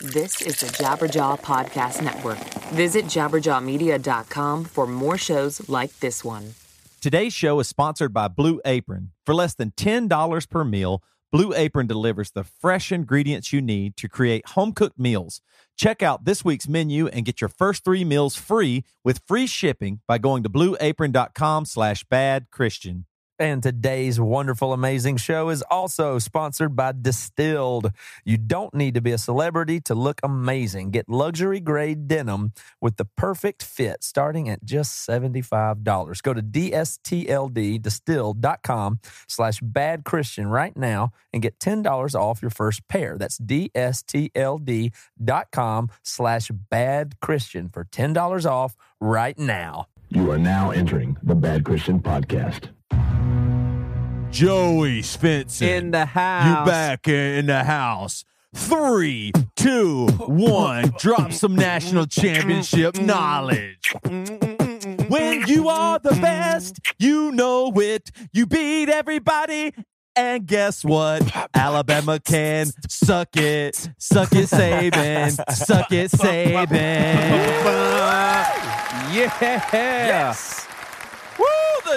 This is the Jabberjaw Podcast Network. Visit jabberjawmedia.com for more shows like this one. Today's show is sponsored by Blue Apron. For less than $10 per meal, Blue Apron delivers the fresh ingredients you need to create home cooked meals. Check out this week's menu and get your first three meals free with free shipping by going to blueapron.com slash bad Christian. And today's wonderful, amazing show is also sponsored by Distilled. You don't need to be a celebrity to look amazing. Get luxury grade denim with the perfect fit starting at just $75. Go to DSTLDdistilled.com slash bad Christian right now and get $10 off your first pair. That's DSTLD.com slash bad Christian for $10 off right now. You are now entering the Bad Christian Podcast. Joey Svendsen. In the house. You back in the house. Three, two, one. Drop some national championship knowledge. When you are the best, you know it. You beat everybody. And guess what? Alabama can suck it. Suck it, Saban. Suck it, Saban. Yeah. Yes. Woo!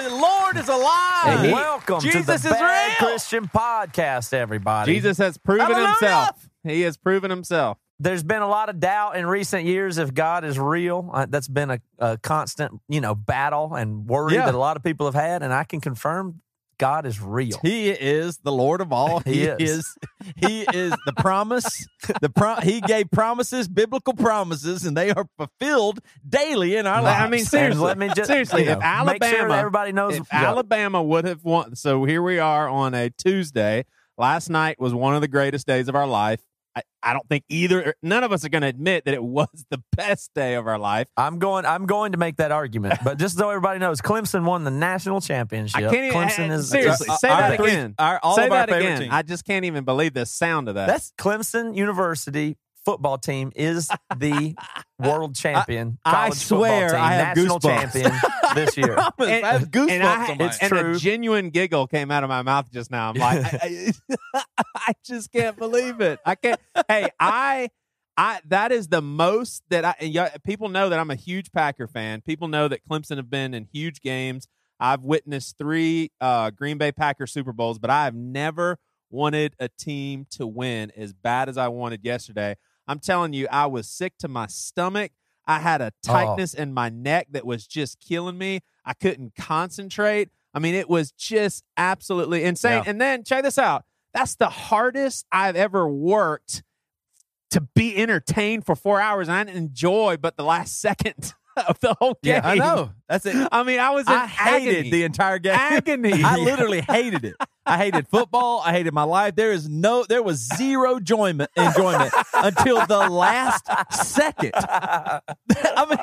The Lord is alive. And welcome Jesus to is the Bad real. Christian Podcast, everybody. Jesus has proven Hallelujah. himself. He has proven himself. There's been a lot of doubt in recent years if God is real. Uh, that's been a, a constant, you know, battle and worry Yeah. that a lot of people have had, and I can confirm God is real. He is the Lord of all. He He, is. is. He is the promise. The pro- He gave promises, biblical promises, and they are fulfilled daily in our lives. I mean, And seriously. let me just seriously, you know, if Alabama, make sure everybody knows. if Alabama would have won, so here we are on a Tuesday. Last night was one of the greatest days of our life. I, I don't think either, none of us are going to admit that it was the best day of our life. I'm going. I'm going to make that argument, but just so everybody knows, Clemson won the national championship. I can't even, Clemson is seriously Uh, say our that three- again. our- all say of our that favorite again. teams. I just can't even believe the sound of that. That's Clemson University football team is the world champion. I college football swear team, I have national goosebumps. champion this year. and, I have goosebumps and I- on It's and true. a genuine giggle came out of my mouth just now. I'm like, I, I, I just can't believe it. I can't. Hey, I, I, that is the most that I. And yeah, people know that I'm a huge Packer fan. People know that Clemson have been in huge games. I've witnessed three uh, Green Bay Packer Super Bowls, but I have never wanted a team to win as bad as I wanted yesterday. I'm telling you, I was sick to my stomach. I had a oh. tightness in my neck that was just killing me. I couldn't concentrate. I mean, it was just absolutely insane. Yeah. And then check this out. That's the hardest I've ever worked to be entertained for four hours. And I didn't enjoy but the last second of the whole game. yeah, I know. That's it. I mean, I was in I hated agony. the entire game. Agony. I literally hated it. I hated football. I hated my life. There is no, there was zero enjoyment, enjoyment until the last second. I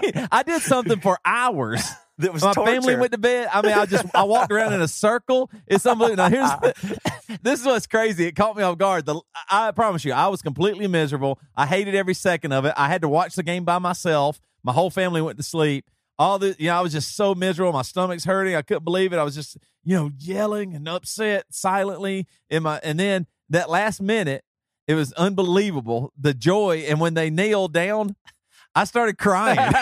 mean, I did something for hours. That was my torture. family went to bed. I mean, I just I walked around in a circle. It's unbelievable. Now here's this is what's crazy. It caught me off guard. The, I promise you, I was completely miserable. I hated every second of it. I had to watch the game by myself. My whole family went to sleep. All the you know, I was just so miserable. My stomach's hurting. I couldn't believe it. I was just you know yelling and upset silently in my. And then that last minute, it was unbelievable. The joy and when they nailed down. I started crying.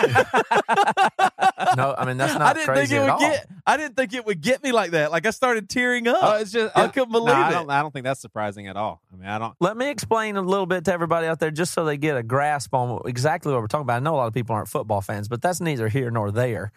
no, I mean that's not. I didn't think it would all. get. I didn't think it would get me like that. Like I started tearing up. Oh, it's just I couldn't believe no, I it. don't, I don't think that's surprising at all. I mean, I don't. Let me explain a little bit to everybody out there, just so they get a grasp on exactly what we're talking about. I know a lot of people aren't football fans, but that's neither here nor there.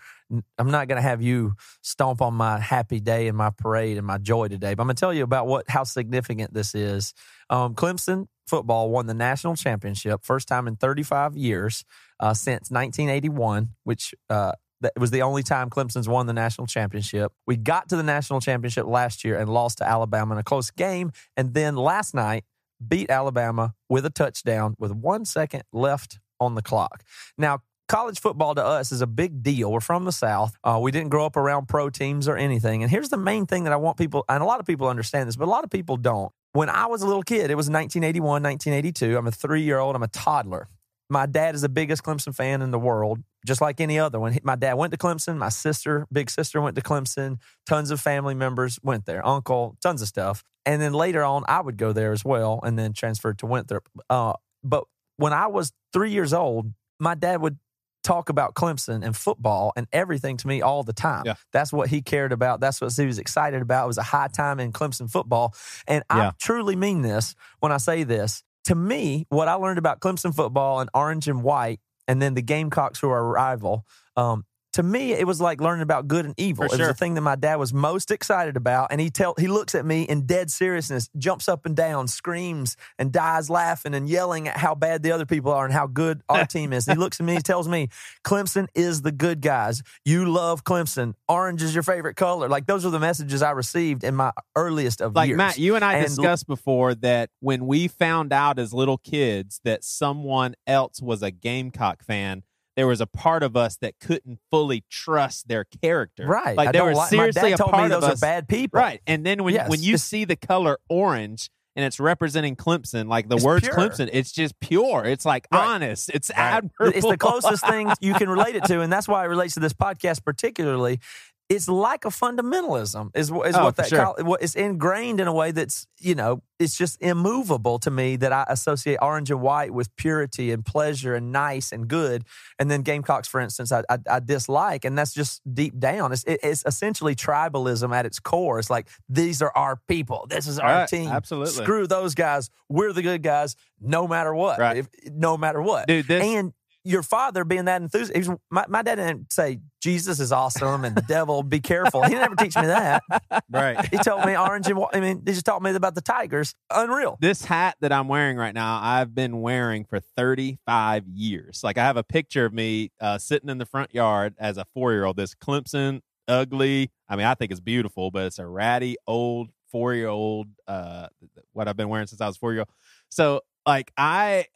I'm not going to have you stomp on my happy day and my parade and my joy today, but I'm going to tell you about what how significant this is. Um, Clemson football won the national championship, first time in 35 years uh, since 1981, which uh, that was the only time Clemson's won the national championship. We got to the national championship last year and lost to Alabama in a close game, and then last night beat Alabama with a touchdown with one second left on the clock. Now, college football to us is a big deal. We're from the South. Uh, we didn't grow up around pro teams or anything. And here's the main thing that I want people, and a lot of people understand this, but a lot of people don't. When I was a little kid, it was 1981, 1982. I'm a three year old, I'm a toddler. My dad is the biggest Clemson fan in the world, just like any other one. My dad went to Clemson. My sister, big sister, went to Clemson. Tons of family members went there. Uncle, tons of stuff. And then later on, I would go there as well, and then transferred to Winthrop. Uh, but when I was three years old, my dad would talk about Clemson and football and everything to me all the time. Yeah. That's what he cared about. That's what he was excited about. It was a high time in Clemson football. And Yeah. I truly mean this when I say this. To me, what I learned about Clemson football and orange and white, and then the Gamecocks who are a rival, um, to me, it was like learning about good and evil. For it was the thing that my dad was most excited about. And he tell he looks at me in dead seriousness, jumps up and down, screams, and dies laughing and yelling at how bad the other people are and how good our team is. He looks at me, he tells me, Clemson is the good guys. You love Clemson. Orange is your favorite color. Like those are the messages I received in my earliest of like years. Matt, you and I And- discussed before that when we found out as little kids that someone else was a Gamecock fan, there was a part of us that couldn't fully trust their character. Right. Like I there was like- seriously a told part me those of are us. bad people. Right. And then when Yes, when you see the color orange and it's representing Clemson, like the words pure. Clemson, it's just pure. It's like Right. honest. It's Right. admirable. It's the closest thing you can relate it to, and that's why it relates to this podcast particularly. It's like a fundamentalism, is, is Oh, what that sure. what is ingrained in a way that's you know it's just immovable to me that I associate orange and white with purity and pleasure and nice and good, and then Gamecocks, for instance, I, I, I dislike, and that's just deep down. It's, it- it's essentially tribalism at its core. It's like these are our people, this is our Right, team. absolutely. screw those guys. We're the good guys, no matter what. Right. If, no matter what Dude, this and your father being that enthusiastic, my, my dad didn't say Jesus is awesome and the devil be careful. He never teach me that. right. He told me orange and I mean, he just taught me about the tigers. Unreal. This hat that I'm wearing right now, I've been wearing for 35 years. Like I have a picture of me uh, sitting in the front yard as a four year old. This Clemson, ugly. I mean, I think it's beautiful, but it's a ratty old four year old. Uh, what I've been wearing since I was four year old. So like I,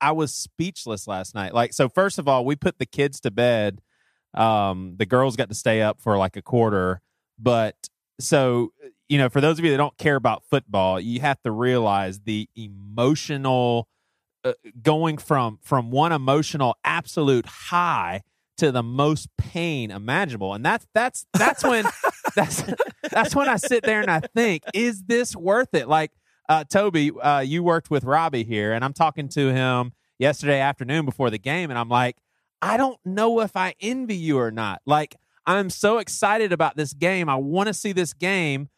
I, was speechless last night. Like so, first of all, we put the kids to bed. Um, the girls got to stay up for like a quarter, but so you know, for those of you that don't care about football, you have to realize the emotional uh, going from from one emotional absolute high to the most pain imaginable, and that's that's that's when that's that's when I sit there and I think, is this worth it? Like uh, Toby, uh, you worked with Robbie here, and I'm talking to him yesterday afternoon before the game, and I'm like, I don't know if I envy you or not. Like, I'm so excited about this game. I want to see this game.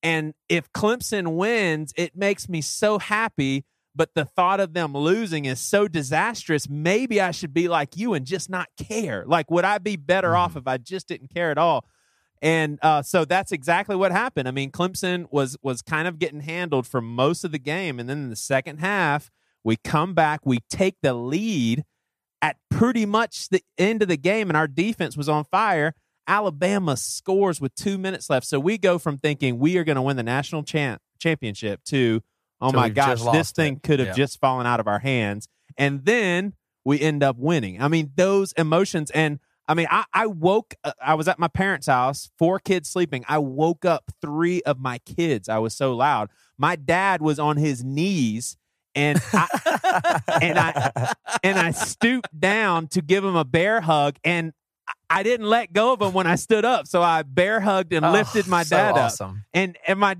And if Clemson wins, it makes me so happy. But the thought of them losing is so disastrous. Maybe I should be like you and just not care. Like, would I be better off if I just didn't care at all? And uh, so that's exactly what happened. I mean, Clemson was was kind of getting handled for most of the game, and then in the second half, we come back, we take the lead at pretty much the end of the game, and our defense was on fire. Alabama scores with two minutes left, so we go from thinking we are going to win the national champ championship to oh So my gosh, this thing it. could have Yeah. just fallen out of our hands, and then we end up winning. I mean, those emotions and. I mean, I, I woke. uh, I was at my parents' house, four kids sleeping. I woke up three of my kids. I was so loud. My dad was on his knees, and I, and I and I stooped down to give him a bear hug, and I- didn't let go of him when I stood up. So I bear hugged and Oh, lifted my so dad up, awesome. and and my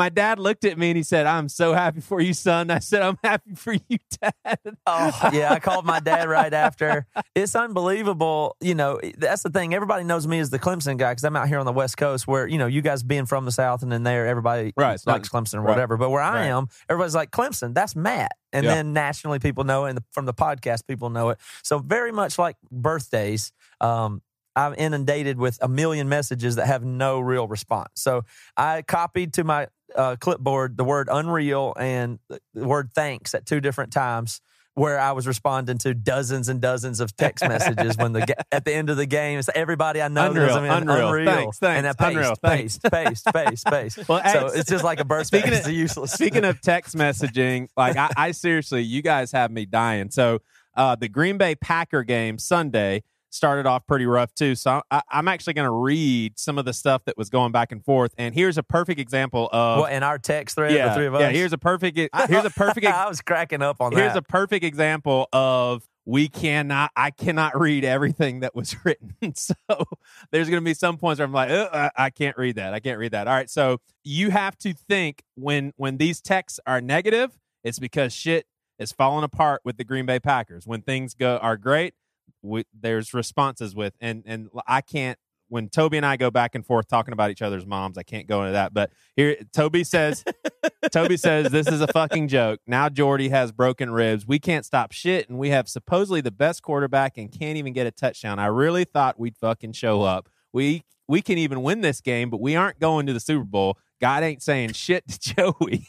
my dad looked at me and he said, "I'm so happy for you, son." I said, "I'm happy for you, dad." Oh, yeah. I called my dad right after. It's unbelievable. You know, that's the thing. Everybody knows me as the Clemson guy because I'm out here on the West Coast where, you know, you guys being from the South and then there, everybody Right, it's likes Clemson or right. whatever. But where I Right. am, everybody's like, Clemson, that's Matt. And Yeah. then nationally, people know it. And from the podcast, people know it. So, very much like birthdays, um, I'm inundated with a million messages that have no real response. So, I copied to my uh, clipboard the word unreal and the word thanks at two different times where I was responding to dozens and dozens of text messages when the at the end of the game it's everybody I know Unreal, I'm in unreal. unreal Thanks, thanks, and I paste, unreal, paste, paste, paste, paste. Well, so it's just like a birthday. speaking of- useless. Speaking of text messaging, like I, I seriously, you guys have me dying. So uh, the Green Bay Packer game Sunday started off pretty rough too. So I, I'm actually going to read some of the stuff that was going back and forth. And here's a perfect example of in our text thread, yeah, the three of us. yeah. Here's a perfect. Here's a perfect. I was cracking up on here's that. a perfect example of we cannot i cannot read everything that was written so there's going to be some points where i'm like "Uh, I, I can't read that i can't read that all right so you have to think when when these texts are negative it's because shit is falling apart with the Green Bay Packers. When things go are great, we, there's responses with and and I can't when Toby and I go back and forth talking about each other's moms, I can't go into that. But here, Toby says, Toby says this is a fucking joke. Now Jordy has broken ribs. We can't stop shit, and we have supposedly the best quarterback and can't even get a touchdown. I really thought we'd fucking show up. We we can even win this game, but we aren't going to the Super Bowl. God ain't saying shit to Joey.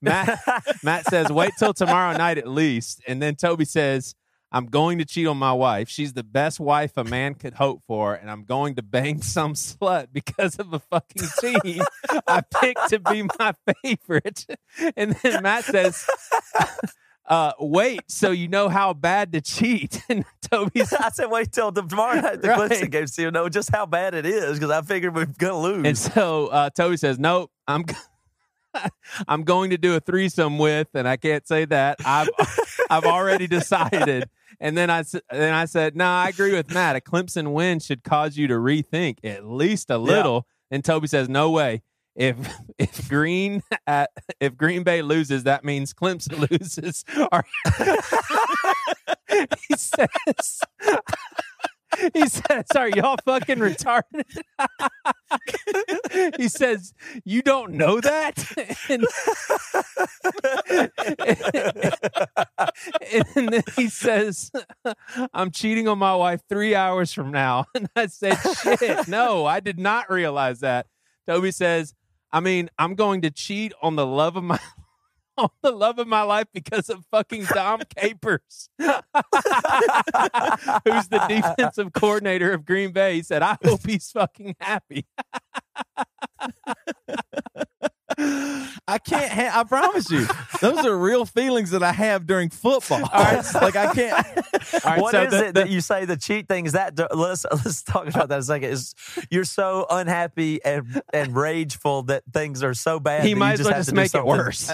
Matt Matt says, wait till tomorrow night at least. And then Toby says, I'm going to cheat on my wife. She's the best wife a man could hope for, and I'm going to bang some slut because of a fucking team I picked to be my favorite. And then Matt says, uh, wait, so you know how bad to cheat. And Toby's I said, wait till tomorrow night the Right. Clemson game, so you know just how bad it is because I figured we are gonna lose. And so uh, Toby says, "Nope, I'm I'm going to do a threesome with, and I can't say that. I've I've already decided." And then I then I said, "No, I agree with Matt. A Clemson win should cause you to rethink at least a little." And Toby says, "No way." If if Green at, if Green Bay loses, that means Clemson loses. He says, he says, "Are y'all fucking retarded?" he says, "You don't know that." and, and then he says, "I'm cheating on my wife three hours from now." And I said, "Shit, no, I did not realize that." Toby says, "I mean, I'm going to cheat on the love of my." On the love of my life because of fucking Dom Capers, who's the defensive coordinator of Green Bay. He said, I hope he's fucking happy. I can't. Ha- I promise you, those are real feelings that I have during football. like I can't. All right, What so is the- it the- that you say the cheat thing is that let's let's talk about that a second is you're so unhappy and and rageful that things are so bad he that might you as just well have just to do make it worse.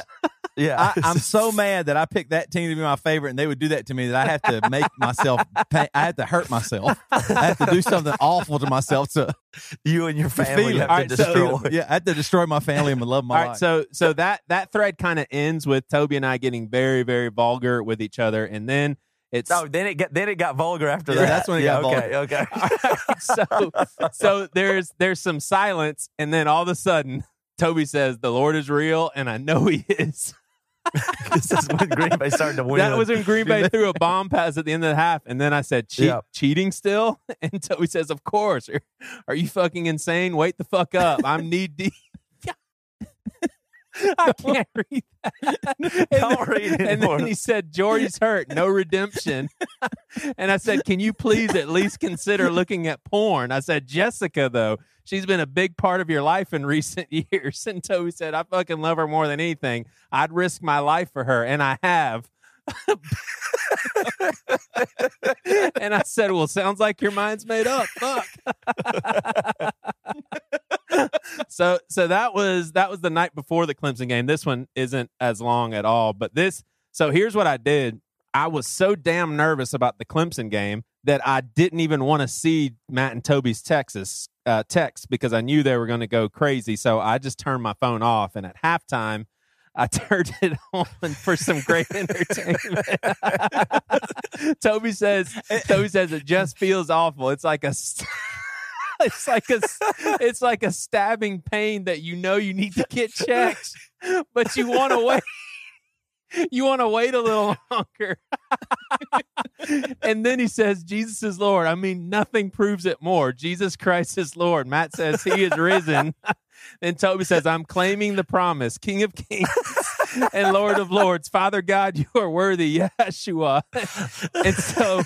Yeah I, I'm so mad that I picked that team to be my favorite, and they would do that to me that I have to make myself. Pay, I have to hurt myself. I have to do something awful to myself to, you and your family have All to right, so- destroy yeah, I have to destroy my family and my love my All right, life. so so that that thread kind of ends with Toby and I getting very very vulgar with each other, and then it's oh then it got then it got vulgar after Yeah, that that's when it yeah, got okay okay so so there's there's some silence, and then all of a sudden Toby says, "The Lord is real," and I know He is. this is when Green Bay started to win That was when Green Bay threw a bomb pass at the end of the half, and then I said, Che-. "Cheating still?" And Toby says, "Of course." Are, are you fucking insane? Wait the fuck up! I'm knee deep. I can't read that. And Don't then- read it And anymore. then he said, "Jordy's hurt, no redemption." and I said, "Can you please at least consider looking at porn?" I said, "Jessica, though, she's been a big part of your life in recent years." And Toby said, "I fucking love her more than anything. I'd risk my life for her, and I have." and I said, "Well, sounds like your mind's made up." Fuck. so, so that was that was the night before the Clemson game. This one isn't as long at all, but this. So here's what I did. I was so damn nervous about the Clemson game that I didn't even want to see Matt and Toby's Texas uh, text because I knew they were going to go crazy. So I just turned my phone off, and at halftime. I turned it on for some great entertainment. Toby says, Toby says it just feels awful. It's like a, st- it's like a, it's like a stabbing pain that you know you need to get checked, but you want to wait. You want to wait a little longer. and then he says, Jesus is Lord. I mean, nothing proves it more. Jesus Christ is Lord. Matt says he is risen. Then Toby says, I'm claiming the promise, King of Kings and Lord of Lords. Father God, you are worthy, Yeshua. and so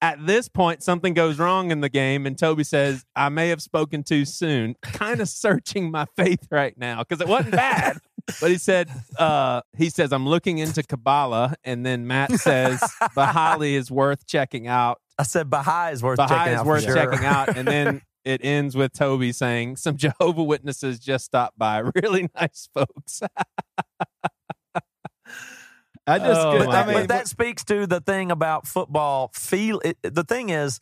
at this point, something goes wrong in the game, and Toby says, I may have spoken too soon. Kind of searching my faith right now because it wasn't bad. But he said, uh, he says, I'm looking into Kabbalah. And then Matt says, Bahali is worth checking out. I said Baha'i is worth Baha'i checking is out worth sure. checking out. And then it ends with Toby saying, Some Jehovah Witnesses just stopped by. Really nice folks. I just, Oh, could- my I mean, but that speaks to the thing about football. Feel it, the thing is,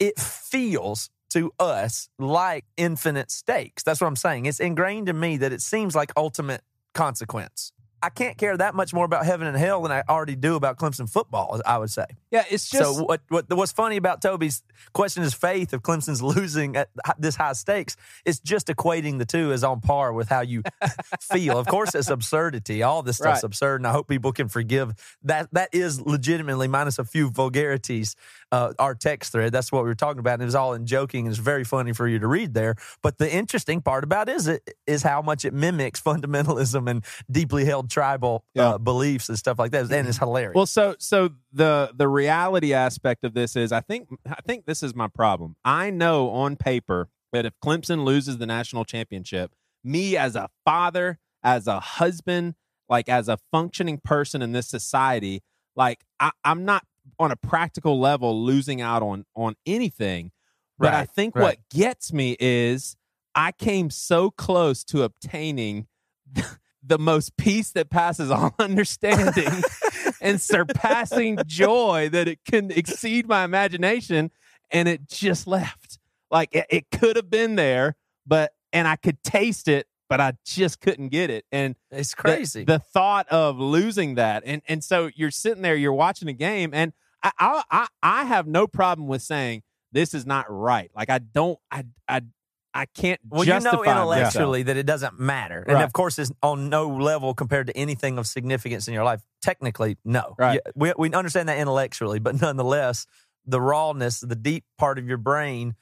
it feels to us like infinite stakes. That's what I'm saying. It's ingrained in me that it seems like ultimate consequence. I can't care that much more about heaven and hell than I already do about Clemson football. I would say. Yeah, it's just so what, what what's funny about Toby's question is faith of Clemson's losing at this high stakes. It's just equating the two as on par with how you feel. Of course, it's absurdity. All this stuff's Right. absurd, and I hope people can forgive that. That is legitimately minus a few vulgarities. Uh, our text thread. That's what we were talking about. And it was all in joking. and It's very funny for you to read there. But the interesting part about it is it is how much it mimics fundamentalism and deeply held tribal Yeah. uh, beliefs and stuff like that. And it's hilarious. Well, so so the the reality aspect of this is, I think I think this is my problem. I know on paper that if Clemson loses the national championship, me as a father, as a husband, like as a functioning person in this society, like I, I'm not on a practical level losing out on on anything. But I think right. what gets me is I came so close to obtaining the most peace that passes all understanding and surpassing joy that it can exceed my imagination and it just left like it, it could have been there but and i could taste it but i just couldn't get it and it's crazy. the, thought of losing that and and so you're sitting there you're watching a game and I, I i i have no problem with saying this is not right like i don't i i i can't Well, you know justify myself. intellectually that it doesn't matter, and Right. of course, it's on no level compared to anything of significance in your life. Technically, no. Right. We we understand that intellectually, but nonetheless, the rawness, the deep part of your brain,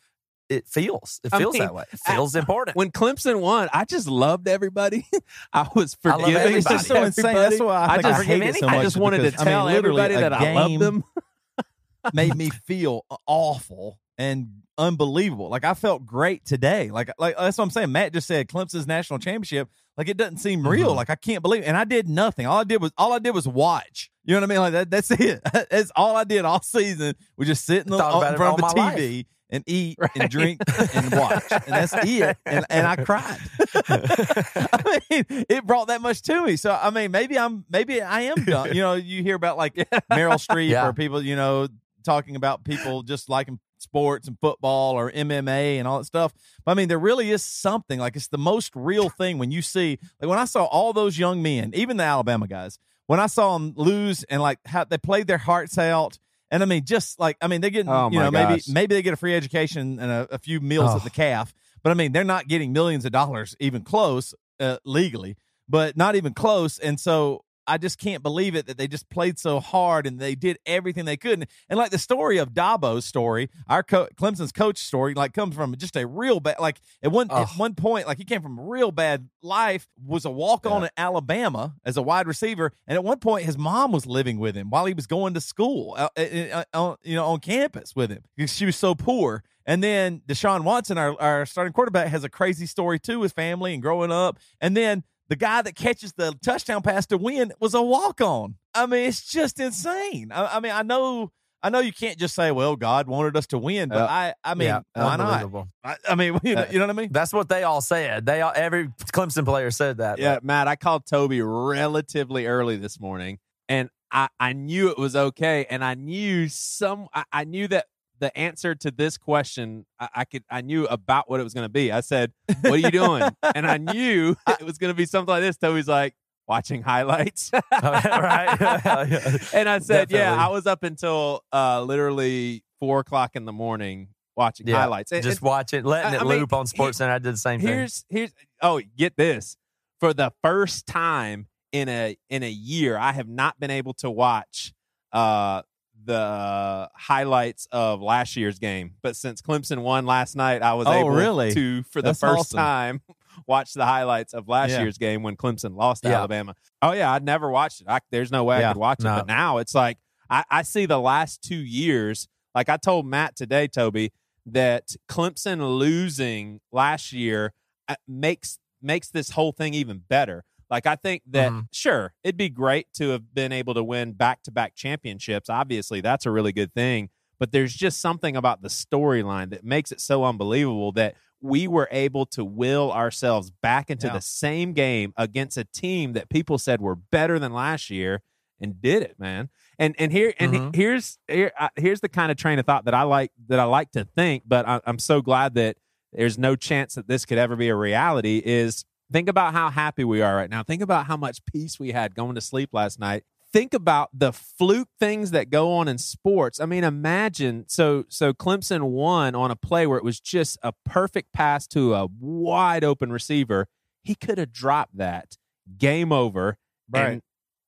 it feels. It I feels mean, that way. It feels important. when Clemson won, I just loved everybody. I was forgiving. everybody. It's just so insane. That's why I, I just- I hate it so much. I just wanted to because, I mean, tell everybody that I love them. made me feel awful and unbelievable. Like I felt great today. Like like that's what I'm saying. Matt just said Clemson's national championship. Like it doesn't seem real. Mhm. Like I can't believe. It. And I did nothing. All I did was all I did was watch. You know what I mean? Like that. That's it. That's all I did all season. Was just sit in, the, Thought about in it front of the my TV and eat Right. and drink and watch. And that's it. And and I cried. I mean, it brought that much to me. So I mean, maybe I'm maybe I am dumb. You know, you hear about like Meryl Streep Yeah. or people, you know, talking about people just liking sports and football or MMA and all that stuff. But I mean, there really is something like it's the most real thing when you see like when I saw all those young men, even the Alabama guys, when I saw them lose and like how they played their hearts out. And I mean, just like I mean, they get Oh, you know maybe maybe they get a free education and a, a few meals Oh. at the calf, but I mean, they're not getting millions of dollars even close uh, legally, but not even close. And so I just can't believe it that they just played so hard and they did everything they could. And, and like the story of Dabo's story, our co- Clemson's coach story, like comes from just a real bad. Like at one at one point, like he came from a real bad life, was a walk on Yeah. at Alabama as a wide receiver, and at one point his mom was living with him while he was going to school, uh, uh, uh, you know, on campus with him because she was so poor. And then Deshaun Watson, our, our starting quarterback, has a crazy story too with family and growing up. And then the guy that catches the touchdown pass to win was a walk on. I mean, it's just insane. I, I mean, I know. I know you can't just say, "Well, God wanted us to win," but Yeah. I, I mean, yeah, why not? unbelievable. I, I mean, you know, you know what I mean? That's what they all said. They all every Clemson player said that. Yeah, Matt, I called Toby relatively early this morning, and I, I knew it was okay, and I knew some, I, I knew that the answer to this question, I, I could, I knew about what it was going to be. I said, "What are you doing?" and I knew it was going to be something like this. Toby's like, "Watching highlights," right. and I said, "Yeah, I was up until uh, literally four o'clock in the morning watching Yeah, highlights." And- just and- watch it, letting I- it I mean, loop on Sports Center. I did the same thing. here's here's oh get this for the first time in a in a year i have not been able to watch uh the highlights of last year's game but since clemson won last night i was Oh, able really? to for the That's first awesome. time watch the highlights of last Yeah. year's game when clemson lost to Yeah. alabama oh yeah i'd never watched it I, there's no way i could watch it but now it's like I, I see the last two years like i told matt today toby that clemson losing last year uh, makes makes this whole thing even better. Like I think that Mhm. sure, it'd be great to have been able to win back-to-back championships. Obviously, that's a really good thing, but there's just something about the storyline that makes it so unbelievable that we were able to will ourselves back into Yeah. the same game against a team that people said were better than last year and did it, man. And and here and Mhm. here's here, uh, here's the kind of train of thought that I like that I like to think, but I, I'm so glad that there's no chance that this could ever be a reality is Think about how happy we are right now. Think about how much peace we had going to sleep last night. Think about the fluke things that go on in sports. I mean, imagine so so Clemson won on a play where it was just a perfect pass to a wide open receiver. He could have dropped that. Game over. Right. And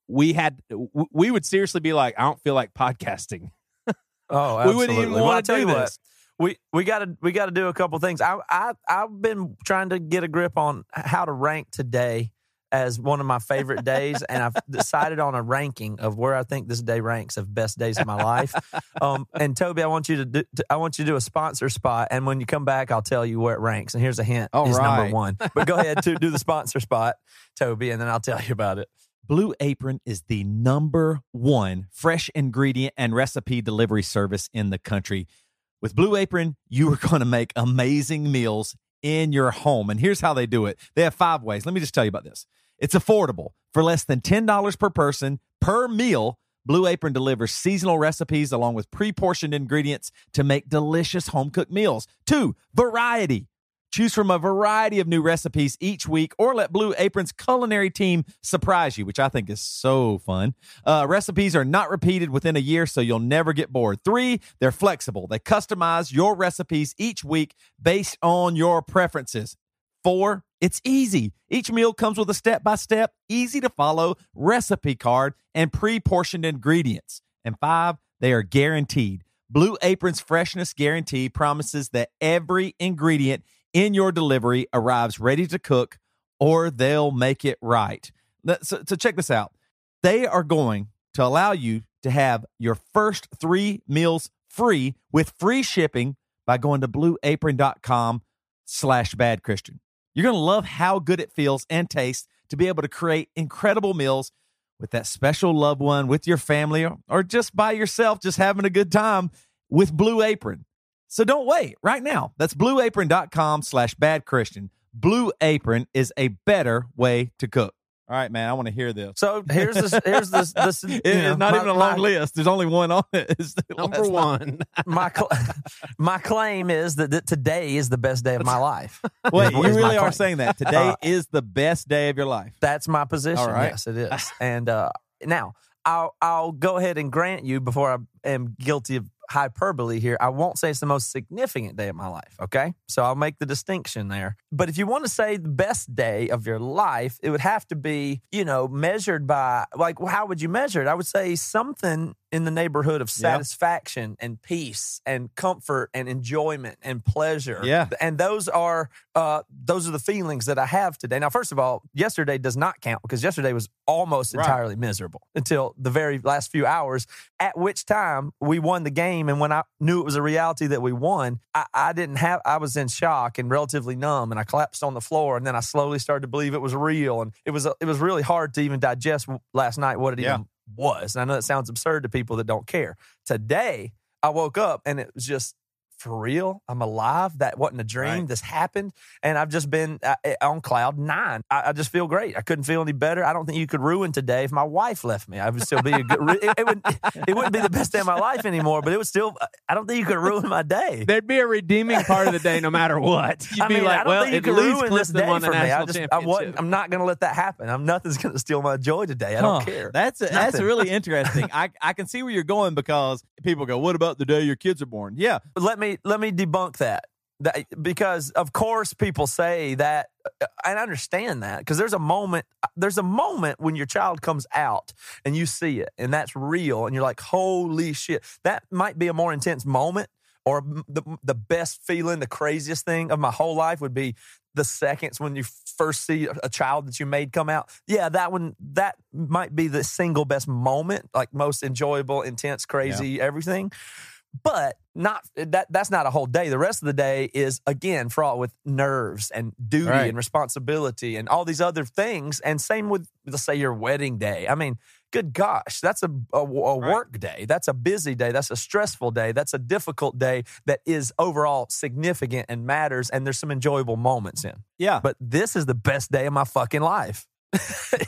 we had we would seriously be like, I don't feel like podcasting. Oh, absolutely. We wouldn't even. Well, wanna tell do what, this. We we got to we got to do a couple things. I I I've been trying to get a grip on how to rank today as one of my favorite days, and I've decided on a ranking of where I think this day ranks of best days of my life. Um, and Toby, I want you to do, to- I want you to do a sponsor spot, and when you come back, I'll tell you where it ranks. And here's a hint: All it's right. number one. But go ahead to do the sponsor spot, Toby, and then I'll tell you about it. Blue Apron is the number one fresh ingredient and recipe delivery service in the country. With Blue Apron, you are going to make amazing meals in your home. And here's how they do it they have five ways. Let me just tell you about this it's affordable. For less than $10 per person per meal, Blue Apron delivers seasonal recipes along with pre portioned ingredients to make delicious home cooked meals. Two, variety. Choose from a variety of new recipes each week or let Blue Apron's culinary team surprise you, which I think is so fun. Uh, recipes are not repeated within a year, so you'll never get bored. Three, they're flexible. They customize your recipes each week based on your preferences. Four, it's easy. Each meal comes with a step by step, easy to follow recipe card and pre portioned ingredients. And five, they are guaranteed. Blue Apron's freshness guarantee promises that every ingredient in your delivery arrives ready to cook or they'll make it right. So, so check this out. They are going to allow you to have your first three meals free with free shipping by going to blueapron.com slash bad Christian. You're going to love how good it feels and tastes to be able to create incredible meals with that special loved one, with your family, or, or just by yourself, just having a good time with Blue Apron. So don't wait right now. That's blueapron.com slash bad Christian. Blue Apron is a better way to cook. All right, man, I want to hear this. So here's this. Here's this. this It- know, it's not my- even a long my- list. There's only one on it. It's the Number last one. my cl- my claim is that, that today is the best day of my life. Wait, Is- you is really are saying that today Uh, is the best day of your life. That's my position. All right. Yes, it is. and uh, now I'll I'll go ahead and grant you before I am guilty of hyperbole here. I won't say it's the most significant day of my life. Okay, so I'll make the distinction there. But if you want to say the best day of your life, it would have to be you know measured by like how would you measure it? I would say something in the neighborhood of satisfaction and peace and comfort and enjoyment and pleasure. Yeah. and those are uh, those are the feelings that I have today. Now, first of all, yesterday does not count because yesterday was almost Right. entirely miserable until the very last few hours. At which time we won the game, and when I knew it was a reality that we won, I, I didn't have. I was in shock and relatively numb, and I collapsed on the floor, and then I slowly started to believe it was real, and it was it was really hard to even digest last night what it Yeah. even was. And I know that sounds absurd to people that don't care. Today, I woke up and it was just for real. I'm alive. That wasn't a dream. Right. This happened, and I've just been uh, on cloud nine. I, I just feel great. I couldn't feel any better. I don't think you could ruin today if my wife left me. I would still be a good. It, it would. It wouldn't be the best day of my life anymore, but it would still. I don't think you could ruin my day. There'd be a redeeming part of the day no matter what. You'd I be mean, like, I don't well, at could least ruin this day for me. I just, I wasn't, I'm not going to let that happen. I'm nothing's going to steal my joy today. I don't Huh. care. That's that's really interesting. I, I can see where you're going because people go, "What about the day your kids are born?" Yeah, let me let me debunk that. That because of course people say that uh, and I understand that because there's a moment there's a moment when your child comes out and you see it and that's real and you're like holy shit. That might be a more intense moment or the the best feeling the craziest thing of my whole life would be the seconds when you first see a child that you made come out. Yeah that one that might be the single best moment like most enjoyable intense crazy everything but not that that's not a whole day. The rest of the day is again fraught with nerves and duty Right. and responsibility and all these other things. And same with let's say your wedding day. I mean good gosh that's a, a, a Right. work day. That's a busy day. That's a stressful day. That's a difficult day that is overall significant and matters and there's some enjoyable moments in. Yeah. but this is the best day of my fucking life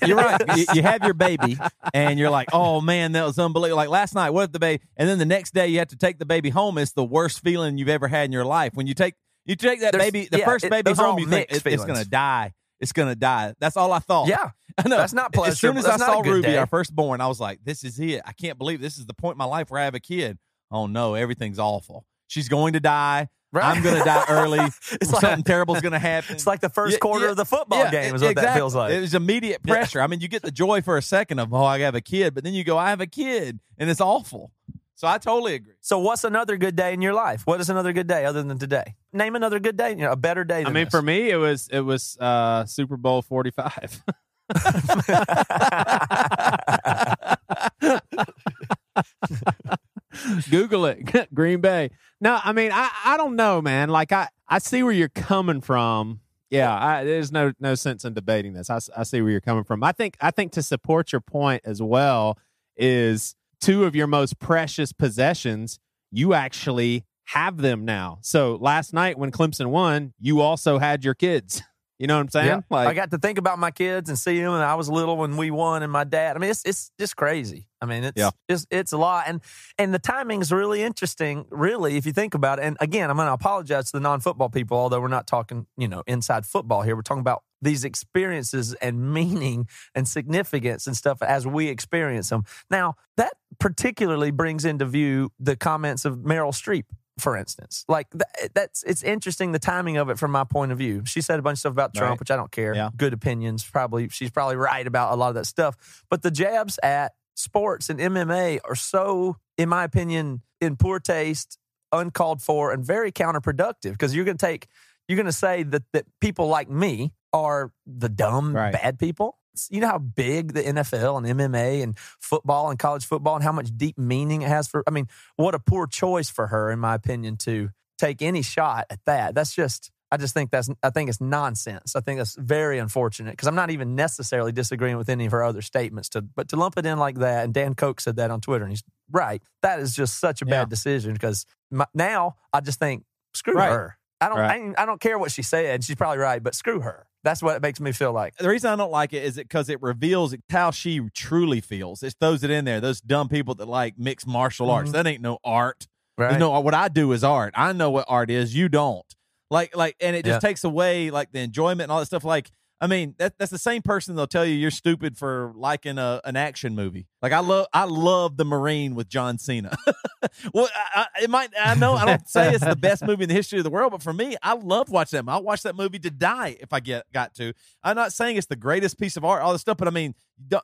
You're right. you, you have your baby, and you're like, "Oh man, that was unbelievable!" Like last night, what if the baby? And then the next day, you have to take the baby home. It's the worst feeling you've ever had in your life. When you take you take that There's- baby, the yeah, first baby are home, you think it, it's going to die. it's gonna die. That's all I thought. Yeah. I know. That's not As soon as I saw Ruby, day. our firstborn, I was like, "This is it. I can't believe this is the point in my life where I have a kid. Oh no, everything's awful. She's going to die. Right. I'm going to die early. It's Something like- terrible's going to happen. It's like the first Yeah, quarter yeah, of the football yeah, game is what that feels like. It was immediate pressure. I mean, you get the joy for a second of, oh, I have a kid, but then you go, I have a kid, and it's awful. So I totally agree. So, what's another good day in your life? What is another good day other than today? Name another good day. You know, a better day. I mean, this. for me, it was it was uh, Super Bowl forty five. Google it, Green Bay. No, I mean, I, I don't know, man. Like, I, I see where you're coming from. Yeah, I, there's no no sense in debating this. I, I see where you're coming from. I think I think to support your point as well is two of your most precious possessions. You actually have them now. So last night when Clemson won, you also had your kids. You know what I'm saying? Yeah. Like, I got to think about my kids and see them, and I was little when we won, and my dad. I mean, it's it's just crazy. I mean, it's Yeah. it's it's a lot, and and the timing's really interesting. Really, if you think about it. And again, I'm going to apologize to the non-football people, although we're not talking, you know, inside football here. We're talking about these experiences and meaning and significance and stuff as we experience them. Now, that particularly brings into view the comments of Meryl Streep for instance. Like th- eh, that's it's interesting the timing of it from my point of view. She said a bunch of stuff about Trump, Right. which I don't care. Yeah. Good opinions, probably she's probably right about a lot of that stuff. But the jabs at sports and MMA are so, in my opinion, in poor taste, uncalled for, and very counterproductive because you're going to take you're going to say that that people like me are the dumb Right. bad people. You know how big the NFL and MMA and football and college football and how much deep meaning it has for. I mean, what a poor choice for her, in my opinion, to take any shot at that. That's just. I just think that's. I think it's nonsense. I think that's very unfortunate because I'm not even necessarily disagreeing with any of her other statements. To but to lump it in like that, and Dan Koch said that on Twitter, and he's right. That is just such a Yeah. bad decision because now I just think screw Right. her. I don't. Right. I, I don't care what she said. She's probably right, but screw her. That's what it makes me feel like. The reason I don't like it is because it reveals how she truly feels. It throws it in there. Those dumb people that like mixed martial arts. Mhm. That ain't no art. Right. You know what I do is art. I know what art is. You don't. Like like, and it just Yeah. takes away like the enjoyment and all that stuff. Like. I mean, that, that's the same person they'll tell you you're stupid for liking a, an action movie. Like I love, I love the Marine with John Cena. well, I, I, it might, I know, I don't say it's the best movie in the history of the world, but for me, I love watching that. I'll watch that movie to die if I get got to. I'm not saying it's the greatest piece of art, all this stuff, but I mean,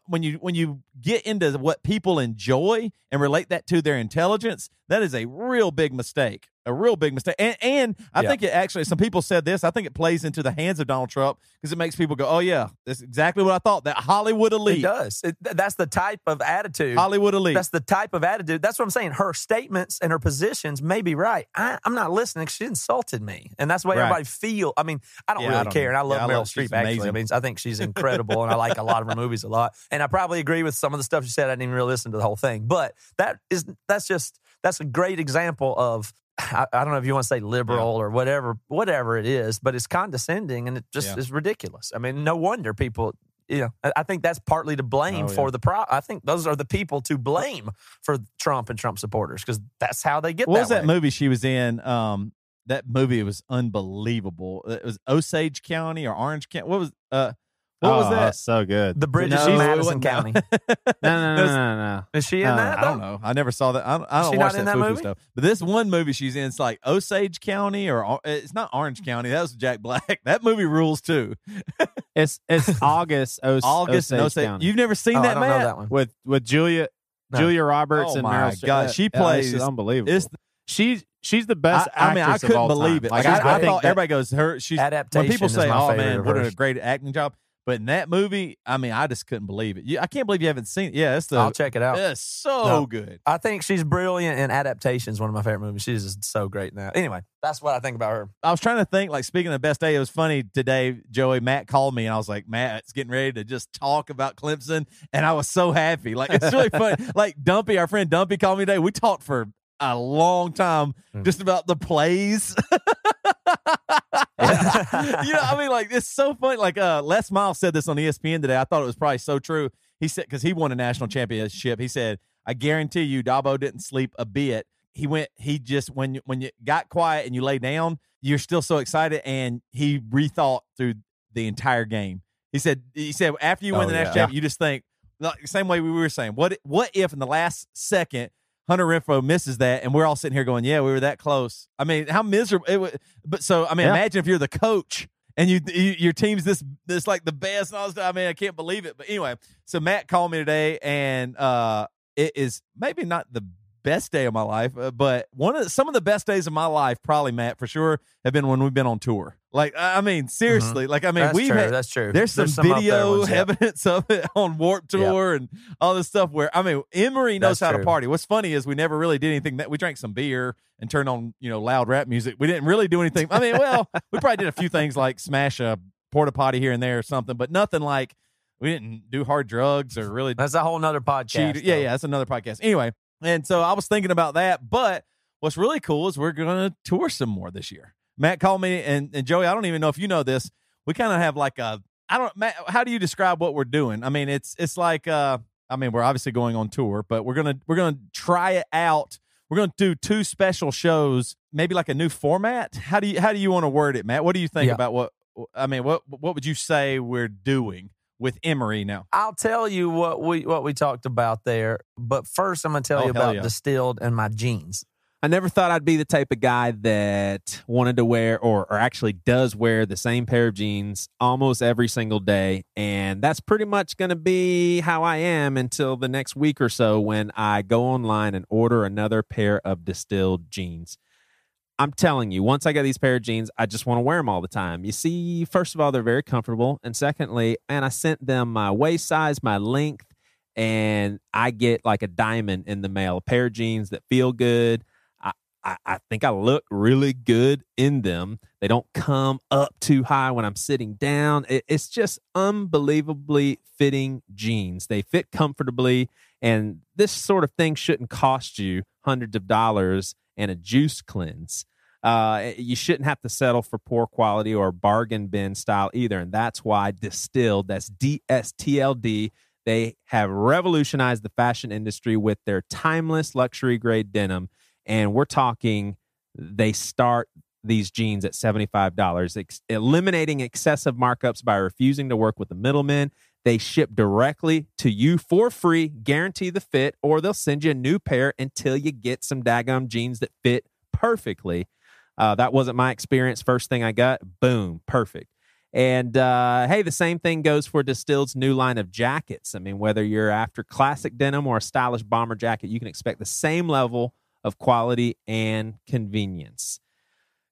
when you when you get into what people enjoy and relate that to their intelligence, that is a real big mistake. A real big mistake. And and I Yeah. think it actually some people said this, I think it plays into the hands of Donald Trump because it makes people go, "Oh yeah, that's exactly what I thought." That Hollywood It elite. does. It, that's the type of attitude. Hollywood elite. That's the type of attitude. That's what I'm saying. Her statements and her positions may be right. I, I'm not listening. she insulted me, and that's the way Right. everybody feel. I mean, I don't Yeah, I really don't care, and I love Yeah, I Meryl love- Streep. Actually, I amazing. mean, I think she's incredible, and I like a lot of her movies a lot. And I probably agree with some of the stuff she said. I didn't even really listen to the whole thing, but that is that's just that's a great example of. I, I don't know if you want to say liberal or whatever, whatever it is, but it's condescending and it just Yeah. is ridiculous. I mean, no wonder people you know, I- I think that's partly to blame Oh, yeah. for the pro. I think those are the people to blame for Trump and Trump supporters because that's how they get what that was that movie she was in? Um, that movie was unbelievable. It was Osage County or Orange County. What was uh, what was Oh, that? So good. The Bridges No, of Madison County. No, no, no, no, no, no. Is she in Uh, that? I don't know. I never saw that. I don't, I don't she watch not in that, that movie? stuff. But this one movie she's in, it's like Osage County or or- it's not Orange County. That was Jack Black. That movie rules too. It's it's August. Os- August Osage Osage. County. You've never seen Oh, I that, don't man? know that one. with with Julia No. Julia Roberts Oh and my Meryl Streep. God, Uh, she yeah, plays- it's unbelievable. It's she's she's the best. I, I mean, I couldn't all time. believe it. Like, She's I, I great. thought everybody goes her. She's when people say, "Oh man, what a great acting job," but in that movie, I mean, I just couldn't believe it. You, I can't believe you haven't seen it. Yeah, it's the I'll check it out. it's so No. good. I think she's brilliant in adaptations. One of my favorite movies. She's just so great now. Anyway, that's what I think about her. I was trying to think, like speaking of the best day, it was funny today. Joey Matt called me, and I was like, "Matt, it's getting ready to just talk about Clemson," and I was so happy. Like it's really funny. Like Dumpy, our friend Dumpy, called me today. We talked for a long time Hmm. just about the plays. you know, I mean, like it's so funny. Like uh, Les Miles said this on ESPN today. I thought it was probably so true. He said because he won a national championship. He said, "I guarantee you, Dabo didn't sleep a bit. He went. He just when you when you got quiet and you lay down, you're still so excited, and he rethought through the entire game. He said he said after you win Oh, the national yeah. championship, you just think like, the same way we were saying. What what if in the last second Hunter Renfrow misses that, and we're all sitting here going, "Yeah, we were that close." I mean, how miserable it was. But so I mean, Yeah. imagine if you're the coach and you, you your team's this this like the best and all this stuff. I mean, I can't believe it. But anyway, so Matt called me today, and uh, it is maybe not the best day of my life, uh, but one of the, some of the best days of my life, probably Matt for sure, have been when we've been on tour. Like I mean, seriously, like I mean, that's we've true. had, that's true. there's some up there video ones, yeah. evidence of it on Warped Tour and all this stuff. Where I mean, Emery knows That's how to party. What's funny is we never really did anything. That we drank some beer and turned on you know loud rap music. We didn't really do anything. I mean, well, we probably did a few things like smash a porta potty here and there or something, but nothing like we didn't do hard drugs or really That's a whole nother podcast. cheat. Yeah, yeah, that's another podcast. Anyway, and so I was thinking about that. But what's really cool is we're going to tour some more this year. Matt called me and, and Joey. I don't even know if you know this. We kind of have like a I don't. Matt, how do you describe what we're doing? I mean, it's it's like uh, I mean, we're obviously going on tour, but we're gonna we're gonna try it out. We're gonna do two special shows, maybe like a new format. How do you how do you want to word it, Matt? What do you think Yeah. about what? I mean, what what would you say we're doing with Emery now? I'll tell you what we what we talked about there. But first, I'm going to tell Oh, you about yeah. distilled and my jeans. I never thought I'd be the type of guy that wanted to wear or, or actually does wear the same pair of jeans almost every single day. And that's pretty much going to be how I am until the next week or so when I go online and order another pair of distilled jeans. I'm telling you, once I get these pair of jeans, I just want to wear them all the time. You see, first of all, they're very comfortable. And secondly, man, I sent them my waist size, my length, and I get like a diamond in the mail. A pair of jeans that feel good. I, I, I think I look really good in them. They don't come up too high when I'm sitting down. It, it's just unbelievably fitting jeans. They fit comfortably, and this sort of thing shouldn't cost you hundreds of dollars and a juice cleanse. Uh, you shouldn't have to settle for poor quality or bargain bin style either, and that's why Distilled, that's D S T L D, they have revolutionized the fashion industry with their timeless luxury grade denim. And we're talking, they start these jeans at $75, ex- eliminating excessive markups by refusing to work with the middlemen. They ship directly to you for free, guarantee the fit, or they'll send you a new pair until you get some daggum jeans that fit perfectly. Uh, that wasn't my experience. First thing I got, boom, perfect. And uh, hey, the same thing goes for Distilled's new line of jackets. I mean, whether you're after classic denim or a stylish bomber jacket, you can expect the same level of quality and convenience.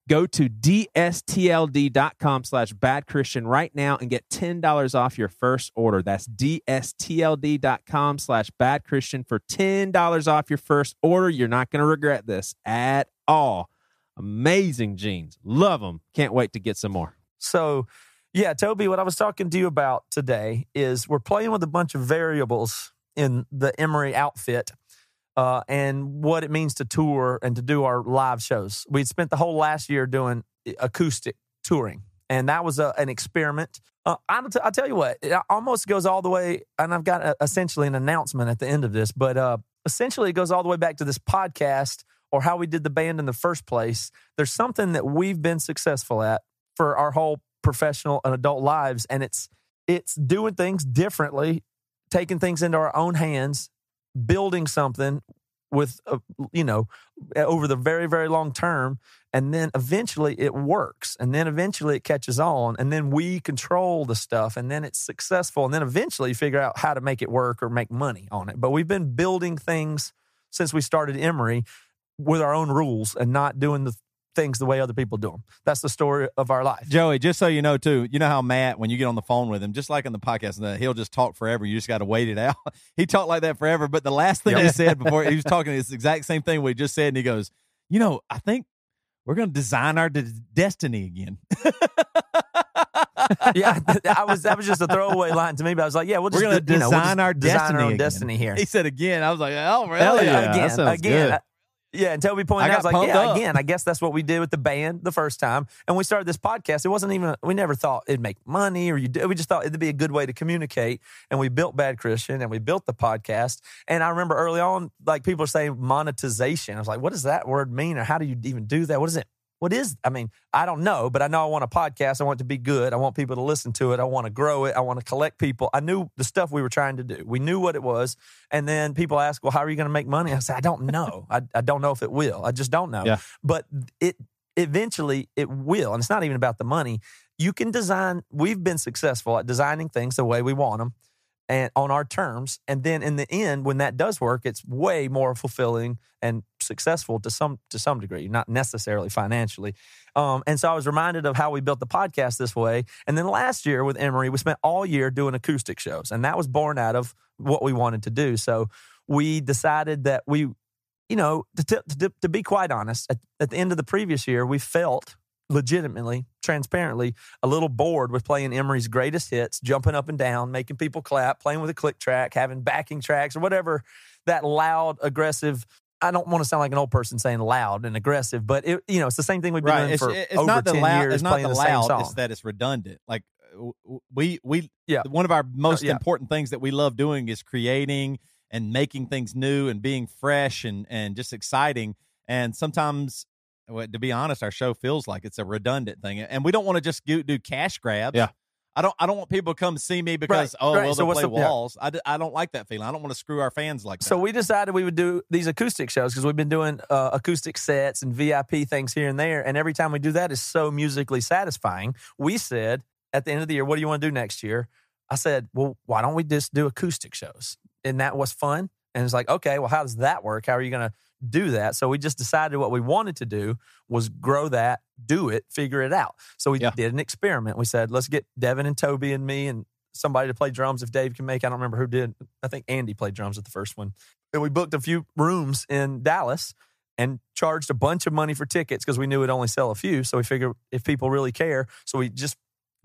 Go to dstld.com slash bad Christian right now and get $10 off your first order. That's dstld.com slash bad Christian for $10 off your first order. You're not going to regret this at all. Amazing jeans. Love them. Can't wait to get some more. So, yeah, Toby, what I was talking to you about today is we're playing with a bunch of variables in the Emery outfit uh, and what it means to tour and to do our live shows. We spent the whole last year doing acoustic touring, and that was a, an experiment. Uh, I'll, t- I'll tell you what, it almost goes all the way, and I've got a, essentially an announcement at the end of this, but uh, essentially it goes all the way back to this podcast or how we did the band in the first place. There's something that we've been successful at for our whole professional and adult lives, and it's it's doing things differently, taking things into our own hands, building something with uh, you know over the very very long term and then eventually it works and then eventually it catches on and then we control the stuff and then it's successful and then eventually you figure out how to make it work or make money on it but we've been building things since we started Emery with our own rules and not doing the things the way other people do them that's the story of our life Joey, just so you know too, you know how Matt, when you get on the phone with him, just like in the podcast, that uh, he'll just talk forever. You just got to wait it out. he talked like that forever. But the last thing he said before he was talking this exact same thing we just said, and he goes, "You know, I think we're going to design our de- destiny again." yeah, I was that was just a throwaway line to me, but I was like, yeah, we'll We're gonna you know, we'll design just our design destiny our destiny here. he said again. I was like, "Oh, really?" Hell yeah. again, again. good. Yeah, and Toby pointed I out, I was like, yeah, up. again, I guess that's what we did with the band the first time. And we started this podcast. It wasn't even, we never thought it'd make money or you do. We just thought it'd be a good way to communicate. And we built Bad Christian and we built the podcast. And I remember early on, like people are saying monetization. I was like, what does that word mean? Or how do you even do that? What does it what is, I mean, I don't know, but I know I want a podcast. I want it to be good. I want people to listen to it. I want to grow it. I want to collect people. I knew the stuff we were trying to do. We knew what it was. And then people ask, well, how are you going to make money? I said, I don't know. I, I don't know if it will. I just don't know. Yeah. But it eventually it will. And it's not even about the money. You can design, we've been successful at designing things the way we want them and on our terms. And then in the end, when that does work, it's way more fulfilling and successful to some to some degree, not necessarily financially. Um, and so I was reminded of how we built the podcast this way. And then last year with Emery, we spent all year doing acoustic shows, and that was born out of what we wanted to do. So we decided that we, you know, to, to, to be quite honest, at, at the end of the previous year, we felt legitimately, transparently, a little bored with playing Emery's greatest hits, jumping up and down, making people clap, playing with a click track, having backing tracks, or whatever that loud, aggressive. I don't want to sound like an old person saying loud and aggressive, but it, you know, it's the same thing we've been right. doing It's, for it's over not the 10 loud. years It's not the the loud. song. It's that it's redundant. Like we we Yeah. One of our uh, most yeah. important things that we love doing is creating and making things new and being fresh and and just exciting. And sometimes, well, to be honest, our show feels like it's a redundant thing, and we don't want to just do, do cash grabs. Yeah. I don't. I don't want people to come see me because oh right. well So they play the- yeah. walls. I, d- I don't like that feeling. I don't want to screw our fans like that. So we decided we would do these acoustic shows because we've been doing uh, acoustic sets and VIP things here and there. And every time we do that is so musically satisfying. We said at the end of the year, what do you want to do next year? I said, well, why don't we just do acoustic shows? And that was fun. And it's like, okay, well, how does that work? How are you going to do that? So we just decided what we wanted to do was grow that, do it, figure it out. So we Yeah. did an experiment. We said, let's get Devin and Toby and me and somebody to play drums if Dave can make. I don't remember who did. I think Andy played drums at the first one. And we booked a few rooms in Dallas and charged a bunch of money for tickets because we knew we'd only sell a few. So we figured if people really care, so we just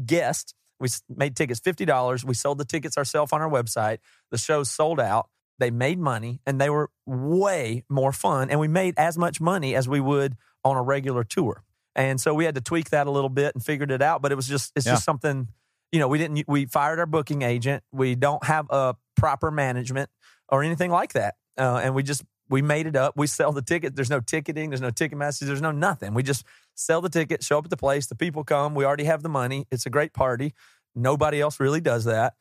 guessed. We made tickets fifty dollars. We sold the tickets ourselves on our website. The shows sold out. They made money and they were way more fun. And we made as much money as we would on a regular tour. And so we had to tweak that a little bit and figured it out. But it was just it's Yeah. just something. You know, we didn't. We fired our booking agent. We don't have a proper management or anything like that. Uh, and we just we made it up. We sell the ticket. There's no ticketing. There's no Ticketmaster. There's no nothing. We just sell the ticket, show up at the place. The people come. We already have the money. It's a great party. Nobody else really does that.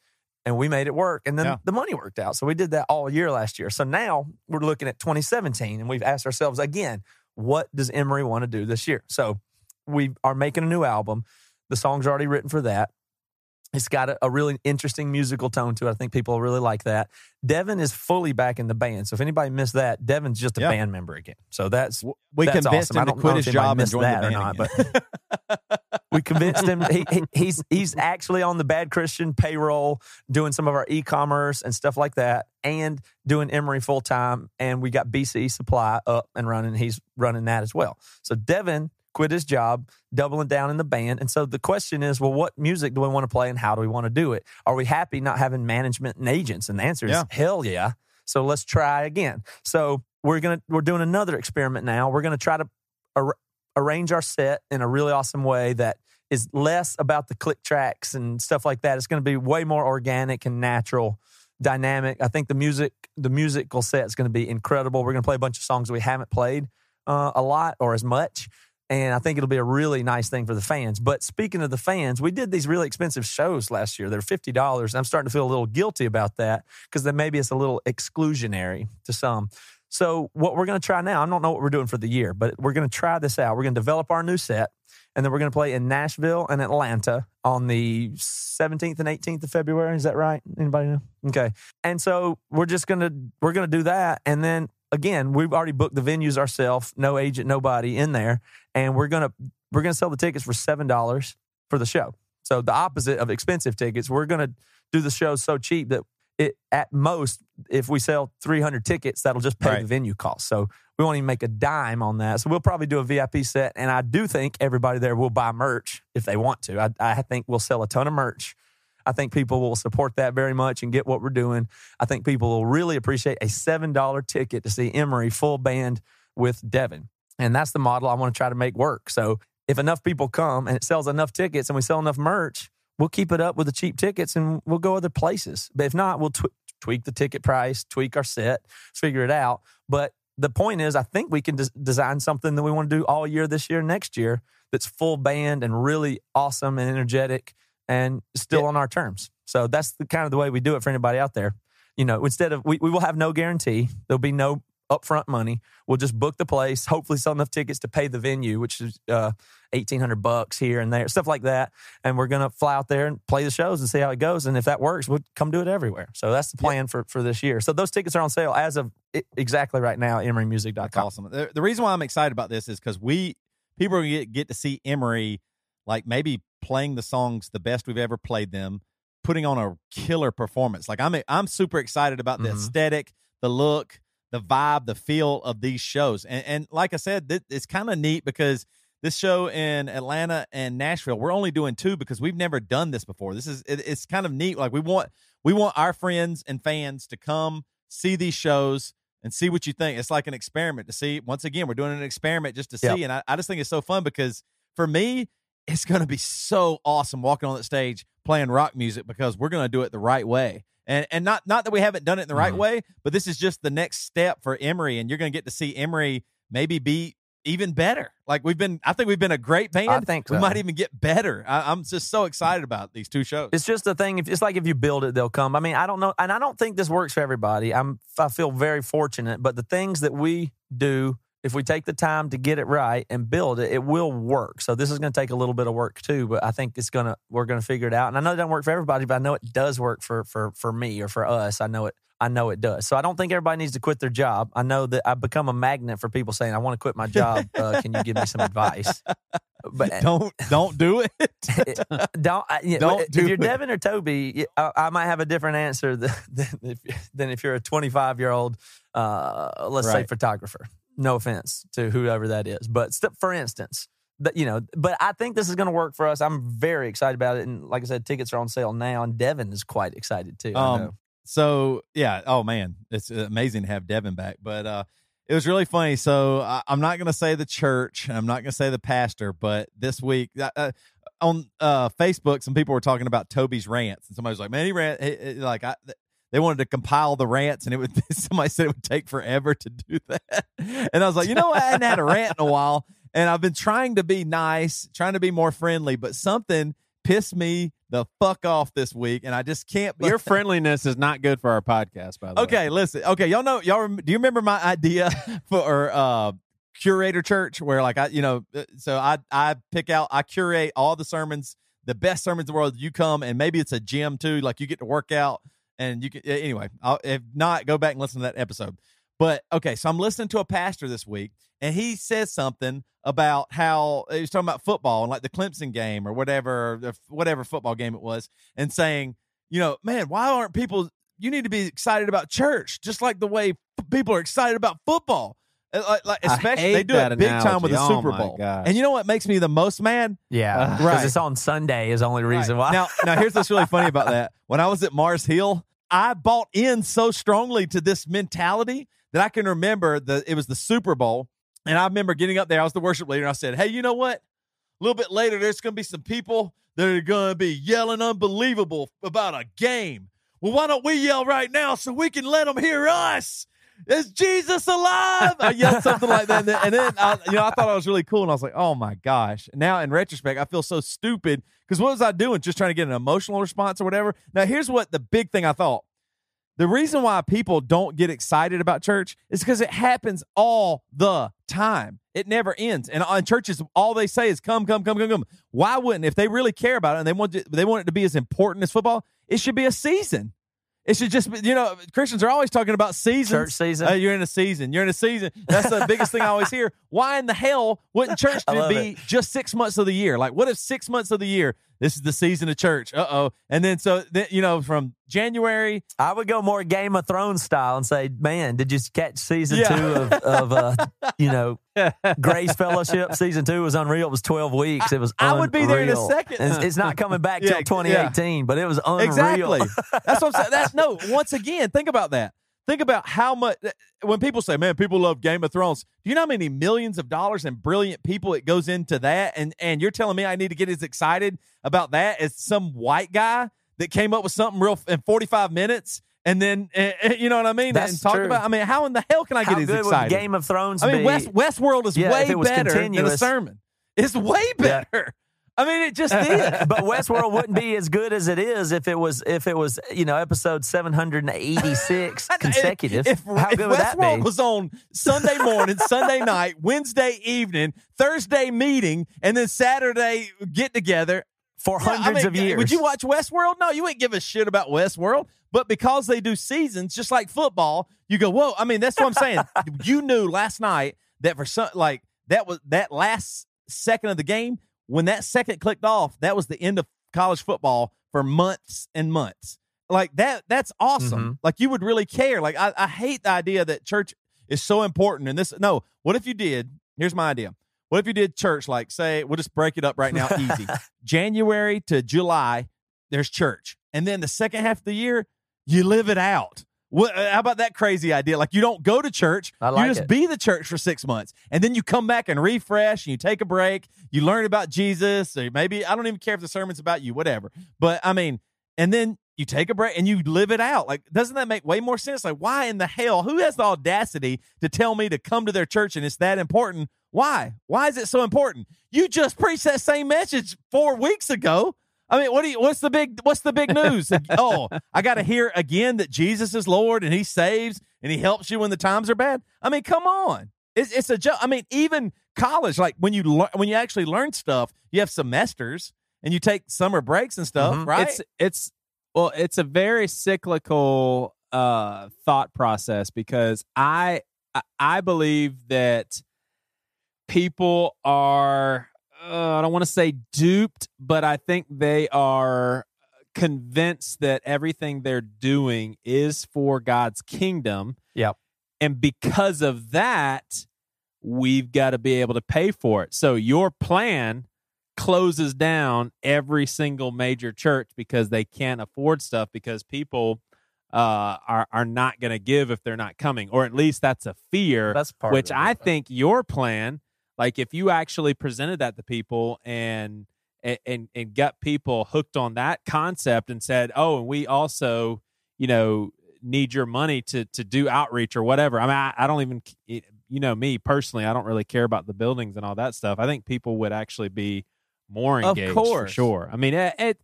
And we made it work. And then Yeah. the money worked out. So we did that all year last year. So now we're looking at 2017 and we've asked ourselves again, what does Emery want to do this year? So we are making a new album. The song's already written for that. It's got a, a really interesting musical tone to it. I think people really like that. Devin is fully back in the band. So if anybody missed that, Devin's just a Yeah. band member again. So that's we that's convinced awesome. Him to quit his job and join the band or not, again. we convinced him. He, he- he's he's actually on the bad christian payroll doing some of our e-commerce and stuff like that and doing Emery full time and we got bce supply up and running. He's running that as well. So devin quit his job doubling down in the band. And so the question is well what music do we want to play and how do we want to do it? Are we happy not having management and agents? And the answer is Yeah. hell yeah. So let's try again. So we're gonna we're doing another experiment now. We're gonna try to arrange our set in a really awesome way that is less about the click tracks and stuff like that. It's going to be way more organic and natural, dynamic. I think the music, the musical set is going to be incredible. We're going to play a bunch of songs we haven't played uh, a lot or as much. And I think it'll be a really nice thing for the fans. But speaking of the fans, we did these really expensive shows last year. They're fifty dollars. I'm starting to feel a little guilty about that because then maybe it's a little exclusionary to some. So what we're going to try now, I don't know what we're doing for the year, but we're going to try this out. We're going to develop our new set, and then we're going to play in Nashville and Atlanta on the 17th and 18th of February. Is that right? Anybody know? Okay. And so we're just going to we're going to do that, and then again, we've already booked the venues ourselves, no agent, nobody in there, and we're gonna we're gonna sell the tickets for seven dollars for the show. So the opposite of expensive tickets, we're gonna do the show so cheap that it at most if we sell 300 tickets that'll just pay Right. the venue cost. So we won't even make a dime on that. So we'll probably do a vip set and i do think everybody there will buy merch if they want to. I, I think we'll sell a ton of merch. I think people will support that very much and get what we're doing. I think people will really appreciate a $7 ticket to see Emery full band with devin. And that's the model i want to try to make work. So if enough people come and it sells enough tickets and we sell enough merch we'll keep it up with the cheap tickets and we'll go other places. But if not, we'll tw- tweak the ticket price, tweak our set, figure it out. But the point is, I think we can des- design something that we want to do all year this year, next year, that's full band and really awesome and energetic and still Yeah. on our terms. So that's the kind of the way we do it for anybody out there. You know, instead of we, we will have no guarantee, there'll be no upfront money. We'll just book the place, hopefully sell enough tickets to pay the venue, which is uh, eighteen hundred bucks here and there, stuff like that. And we're gonna fly out there and play the shows and see how it goes. And if that works, we'll come do it everywhere. So that's the plan for for this year. So those tickets are on sale as of exactly right now. That's EmeryMusic.com. awesome. The, the reason why I'm excited about this is because we people get, get to see Emery like maybe playing the songs the best we've ever played them, putting on a killer performance. Like I'm I'm super excited about the Mhm. aesthetic, the look, the vibe, the feel of these shows. And, and like I said, th- it's kind of neat because this show in Atlanta and Nashville, we're only doing two because we've never done this before. This is it, it's kind of neat. Like we want we want our friends and fans to come see these shows and see what you think. It's like an experiment to see. Once again, we're doing an experiment just to see. Yep. And I, I just think it's so fun because for me, it's going to be so awesome walking on that stage playing rock music because we're going to do it the right way. And and not not that we haven't done it in the right Mhm. way, but this is just the next step for Emory, and you're going to get to see Emory maybe be even better. Like we've been, I think we've been a great band. I think we might even get better. I, I'm just so excited about these two shows. It's just a thing. If it's like if you build it, they'll come. I mean, I don't know, and I don't think this works for everybody. I'm I feel very fortunate, but the things that we do, if we take the time to get it right and build it, it will work. So this is going to take a little bit of work too, but I think it's gonna we're going to figure it out. And I know it doesn't work for everybody, but I know it does work for for for me or for us. I know it. I know it does. So I don't think everybody needs to quit their job. I know that I've become a magnet for people saying, "I want to quit my job. Uh, can you give me some advice?" But don't don't do it. don't I, yeah, Don't if do you're it. Devin or Toby, I might have a different answer than, than if than if you're a 25 year old, uh, let's say photographer. No offense to whoever that is, but st- for instance, that you know, but I think this is going to work for us. I'm very excited about it, and like I said, tickets are on sale now, and Devin is quite excited too. Um, so yeah, oh man, it's amazing to have Devin back. But uh, it was really funny. So I, I'm not going to say the church, I'm not going to say the pastor, but this week uh, uh, on uh, Facebook, some people were talking about Toby's rants, and somebody was like, "Man, he ran he- he- like I." They wanted to compile the rants, and it would. Somebody said it would take forever to do that, and I was like, you know, what? I hadn't had a rant in a while, and I've been trying to be nice, trying to be more friendly, but something pissed me the fuck off this week, and I just can't. Your friendliness is not good for our podcast, by the way. Okay, listen. Okay, y'all know y'all. Rem- do you remember my idea for uh curator church where like I, you know, uh, so I I pick out I curate all the sermons, the best sermons in the world. You come and maybe it's a gym too. Like you get to work out and you can anyway. I'll, if not, go back and listen to that episode. But okay, so I'm listening to a pastor this week, and he says something about how he was talking about football and like the Clemson game or whatever, whatever football game it was, and saying, you know, man, why aren't people? You need to be excited about church, just like the way people are excited about football. Uh, Like, like especially they do it big time with the. Oh Super Bowl. gosh. And you know what makes me the most mad? yeah, because right. it's on Sunday is the only reason Right. why. Now, now here's what's really funny about that. When I was at Mars Hill, I bought in so strongly to this mentality that I can remember that it was the Super Bowl, and I remember getting up there. I was the worship leader, and I said, "Hey, you know what? A little bit later, there's going to be some people that are going to be yelling unbelievable about a game. Well, why don't we yell right now so we can let them hear us?" Is Jesus alive? Uh, I yelled something like that, and then, I, you know I thought I was really cool, and I was like, "Oh my gosh!" Now in retrospect, I feel so stupid because what was I doing? Just trying to get an emotional response or whatever. Now here's what the big thing I thought: the reason why people don't get excited about church is because it happens all the time. It never ends, and uh, on churches, all they say is "Come, come, come, come, come." Why wouldn't if they really care about it and they want to, they want it to be as important as football? It should be a season. It should just be, you know, Christians are always talking about seasons. Church season. Uh, you're in a season. You're in a season. That's the biggest thing I always hear. Why in the hell wouldn't church be just six months of the year? Like, what if six months of the year, this is the season of church? Uh oh. And then, so, then, you know, from January, I would go more Game of Thrones style and say, "Man, did you catch season Yeah. two of, of uh, you know Grace Fellowship? Season two was unreal. It was twelve weeks. It was. I would be there in a second. It's, it's not coming back Yeah, till yeah. 2018, but it was unreal. Exactly. That's what I'm saying. That's no, once again, think about that. Think about how much, when people say, man, people love Game of Thrones, do you know how many millions of dollars and brilliant people it goes into that? And, and you're telling me I need to get as excited about that as some white guy that came up with something real in 45 minutes and then uh, you know what I mean. That's and talk true. about. I mean, how in the hell can I How get as excited? Game of Thrones I mean, be? West Westworld is Yeah, way if it was better than a sermon. It's way Yeah. I mean, it just is. but Westworld wouldn't be as good as it is if it was if it was you know episode seven hundred and eighty six consecutive. If, How if good would that Westworld be? was on Sunday morning, Sunday night, Wednesday evening, Thursday meeting, and then Saturday get together for yeah, I hundreds mean, of years. Would you watch Westworld? No, you wouldn't give a shit about Westworld. But because they do seasons, just like football, you go, whoa. I mean, that's what I'm saying. you knew last night that for some, like that was that last second of the game when that second clicked off, that was the end of college football for months and months. Like that, that's awesome. Mhm. Like you would really care. Like I, I hate the idea that church is so important. And this, no, what if you did? Here's my idea. What if you did church? Like, say, we'll just break it up right now, easy. January to July, there's church, and then the second half of the year, you live it out. What, uh, how about that crazy idea? Like you don't go to church, like you just it. be the church for six months, and then you come back and refresh, and you take a break, you learn about Jesus, or maybe I don't even care if the sermon's about you, whatever. But I mean, and then you take a break and you live it out. Like, doesn't that make way more sense? Like, why in the hell? Who has the audacity to tell me to come to their church and it's that important? Why? Why is it so important? You just preached that same message four weeks ago. I mean, what do you? What's the big? What's the big news? oh, I got to hear again that Jesus is Lord and He saves and He helps you when the times are bad. I mean, come on, it's, it's a joke. I mean, even college, like when you lear- when you actually learn stuff, you have semesters and you take summer breaks and stuff, Mhm. right? It's it's well, it's a very cyclical uh thought process because I- I believe that people are uh, I don't want to say duped, but I think they are convinced that everything they're doing is for God's kingdom. Yep. And because of that, we've got to be able to pay for it. So your plan closes down every single major church because they can't afford stuff because people uh, are are not going to give if they're not coming, or at least that's a fear. That's part. which of it. I think your plan, like if you actually presented that to people and and and, got people hooked on that concept and said, oh, and we also, you know, need your money to to do outreach or whatever. I mean, I, I don't even, you know, me personally, I don't really care about the buildings and all that stuff. I think people would actually be more Of engaged for course. sure. I mean, it, it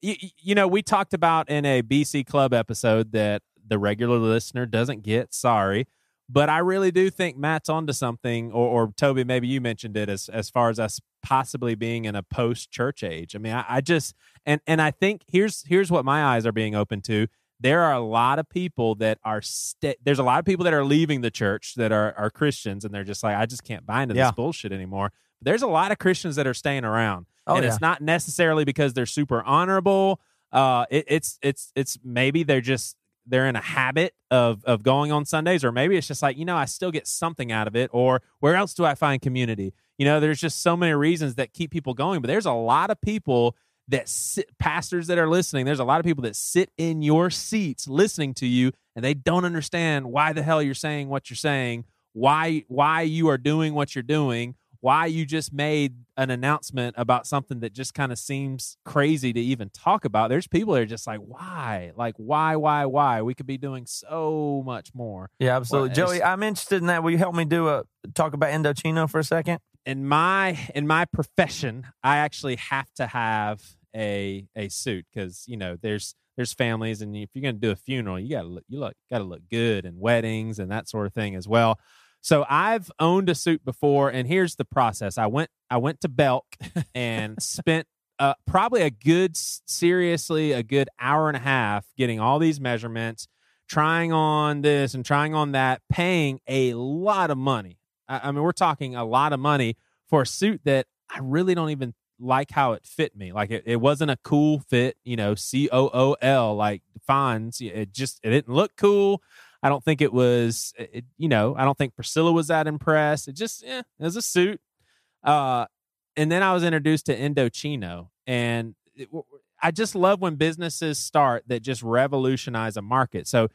you, you know, we talked about in a BC Club episode that the regular listener doesn't get. Sorry, but I really do think Matt's onto something. Or, or Toby, maybe you mentioned it as as far as us possibly being in a post church age. I mean, I, I just and and I think here's here's what my eyes are being open to. There are a lot of people that are st- there's a lot of people that are leaving the church that are are Christians and they're just like I just can't buy into Yeah. this bullshit anymore. But there's a lot of Christians that are staying around Oh, and yeah. it's not necessarily because they're super honorable. Uh, it, it's it's it's maybe they're just they're in a habit of of going on Sundays, or maybe it's just like you know I still get something out of it, or where else do I find community? You know, there's just so many reasons that keep people going, but there's a lot of people that sit, pastors that are listening. There's a lot of people that sit in your seats listening to you, and they don't understand why the hell you're saying what you're saying, why why you are doing what you're doing, why you just made an announcement about something that just kind of seems crazy to even talk about. There's people that are just like, why? Like, why, why, why? We could be doing so much more. Yeah, absolutely. Well, Joey, I'm interested in that. Will you help me do a talk about Indochino for a second? In my in my profession, I actually have to have a a suit because you know there's there's families, and if you're going to do a funeral, you got to look you look got to look good, and weddings and that sort of thing as well. So I've owned a suit before, and here's the process. I went I went to Belk and spent uh, probably a good seriously a good hour and a half getting all these measurements, trying on this and trying on that, paying a lot of money. I, I mean, we're talking a lot of money for a suit that I really don't even like how it fit me. Like it, it wasn't a cool fit, you know, C O O L like defines. It just it didn't look cool. I don't think it was, it, you know, I don't think Priscilla was that impressed. It just, eh, it was a suit. Uh, and then I was introduced to Indochino, and it, I just love when businesses start that just revolutionize a market. So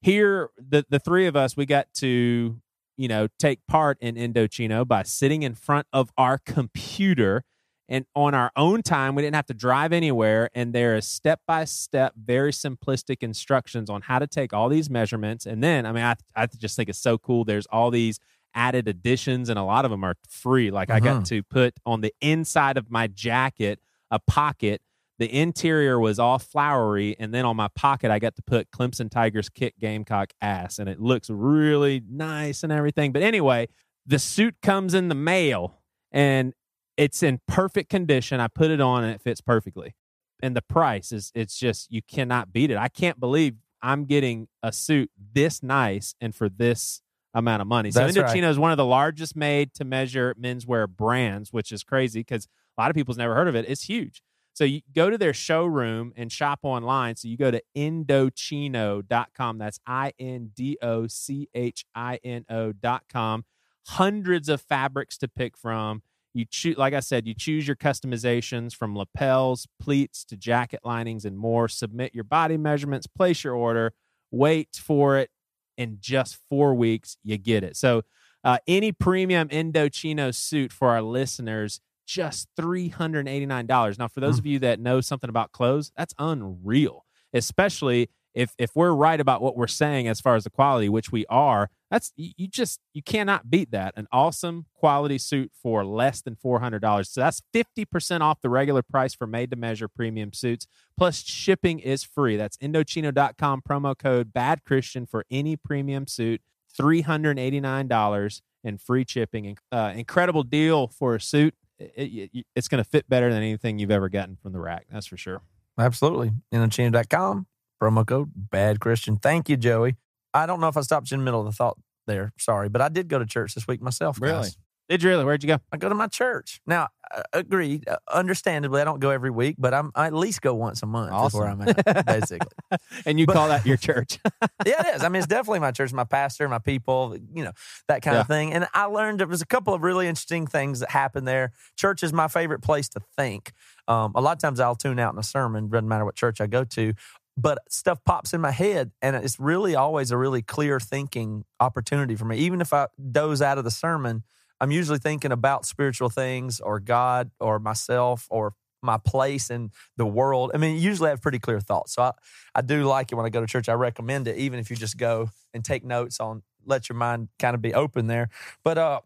here, the the three of us, we got to, you know, take part in Indochino by sitting in front of our computer and on our own time. We didn't have to drive anywhere. And there is step by step, very simplistic instructions on how to take all these measurements. And then, I mean, I, I just think it's so cool. There's all these added additions, and a lot of them are free. Like I got Mhm. to put on the inside of my jacket a pocket. The interior was all flowery, and then on my pocket, I got to put Clemson Tigers kick Gamecock ass, and it looks really nice and everything. But anyway, the suit comes in the mail, and it's in perfect condition. I put it on, and it fits perfectly. And the price is it's just you cannot beat it. I can't believe I'm getting a suit this nice and for this amount of money. So That's right. Indochino is one of the largest made to measure menswear brands, which is crazy because a lot of people's never heard of it. It's huge. So you go to their showroom and shop online. So you go to Indochino.com. That's I N D O C H I N O.com. Hundreds of fabrics to pick from. You choose, like I said, you choose your customizations from lapels, pleats to jacket linings and more. Submit your body measurements, place your order, wait for it. In just four weeks, you get it. So, uh, any premium Indochino suit for our listeners, just $389. Now, for those of you that know something about clothes, that's unreal, especially if if we're right about what we're saying as far as the quality, which we are. That's you, just you cannot beat that. An awesome quality suit for less than $400. So that's 50% off the regular price for made to measure premium suits. Plus shipping is free. That's indochino.com promo code bad Christian for any premium suit. $389 and free shipping. Uh, incredible deal for a suit. It- it- it's going to fit better than anything you've ever gotten from the rack. That's for sure. Absolutely. Indochino.com, promo code bad Christian. Thank you, Joey. I don't know if I stopped you in the middle of the thought there. Sorry, but I did go to church this week myself. guys. Really? Did you really? Where'd you go? I go to my church. Now, uh, agreed. Uh, understandably, I don't go every week, but I'm I at least go once a month. Is where I'm at, basically. And you But- call that your church. yeah, it is. I mean, it's definitely my church, my pastor, my people, you know, that kind of thing. And I learned there was a couple of really interesting things that happened there. Church is my favorite place to think. Um, a lot of times I'll tune out in a sermon, doesn't matter what church I go to, but stuff pops in my head, and it's really always a really clear thinking opportunity for me. Even if I doze out of the sermon, I'm usually thinking about spiritual things or God or myself or my place in the world. I mean, usually I have pretty clear thoughts. So I, I do like it when I go to church. I recommend it, even if you just go and take notes on, let your mind kind of be open there. But uh,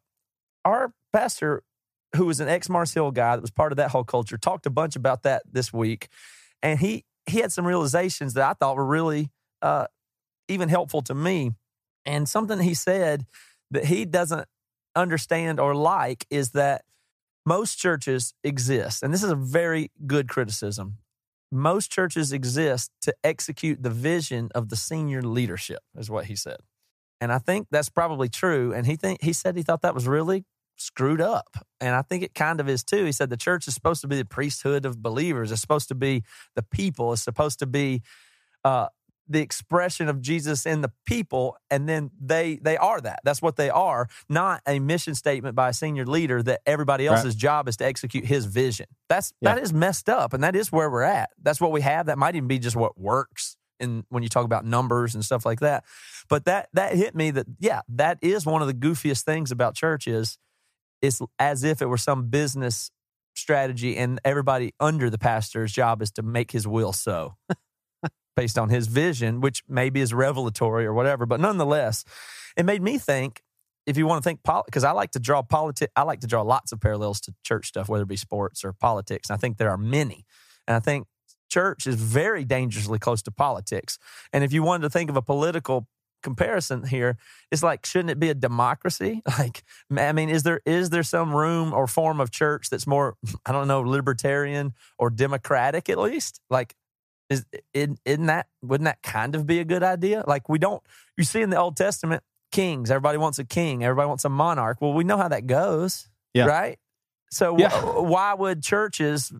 our pastor, who was an ex Mars Hill guy that was part of that whole culture, talked a bunch about that this week. And he, he had some realizations that I thought were really uh, even helpful to me. And something he said that he doesn't understand or like is that most churches exist, and this is a very good criticism. Most churches exist to execute the vision of the senior leadership, is what he said. And I think that's probably true. And he think he said he thought that was really screwed up. And I think it kind of is too. He said the church is supposed to be the priesthood of believers. It's supposed to be the people. It's supposed to be uh, the expression of Jesus in the people, and then they they are that. That's what they are, not a mission statement by a senior leader that everybody Right. else's job is to execute his vision. That's Yeah. that is messed up, and that is where we're at. That's what we have. That might even be just what works. in when you talk about numbers and stuff like that, but that that hit me that yeah, that is one of the goofiest things about church is it's as if it were some business strategy, and everybody under the pastor's job is to make his will so based on his vision, which maybe is revelatory or whatever. But nonetheless, it made me think. If you want to think, because I like to draw politics, I like to draw lots of parallels to church stuff, whether it be sports or politics. And I think there are many. And I think church is very dangerously close to politics. And if you wanted to think of a political comparison here, it's like, shouldn't it be a democracy? Like, I mean, is there is there some room or form of church that's more, I don't know, libertarian or democratic at least? Like, is isn't isn't that wouldn't that kind of be a good idea? Like, we don't. You see in the Old Testament, kings. Everybody wants a king. Everybody wants a monarch. Well, we know how that goes, Yeah. right? So, Yeah. wh- why would churches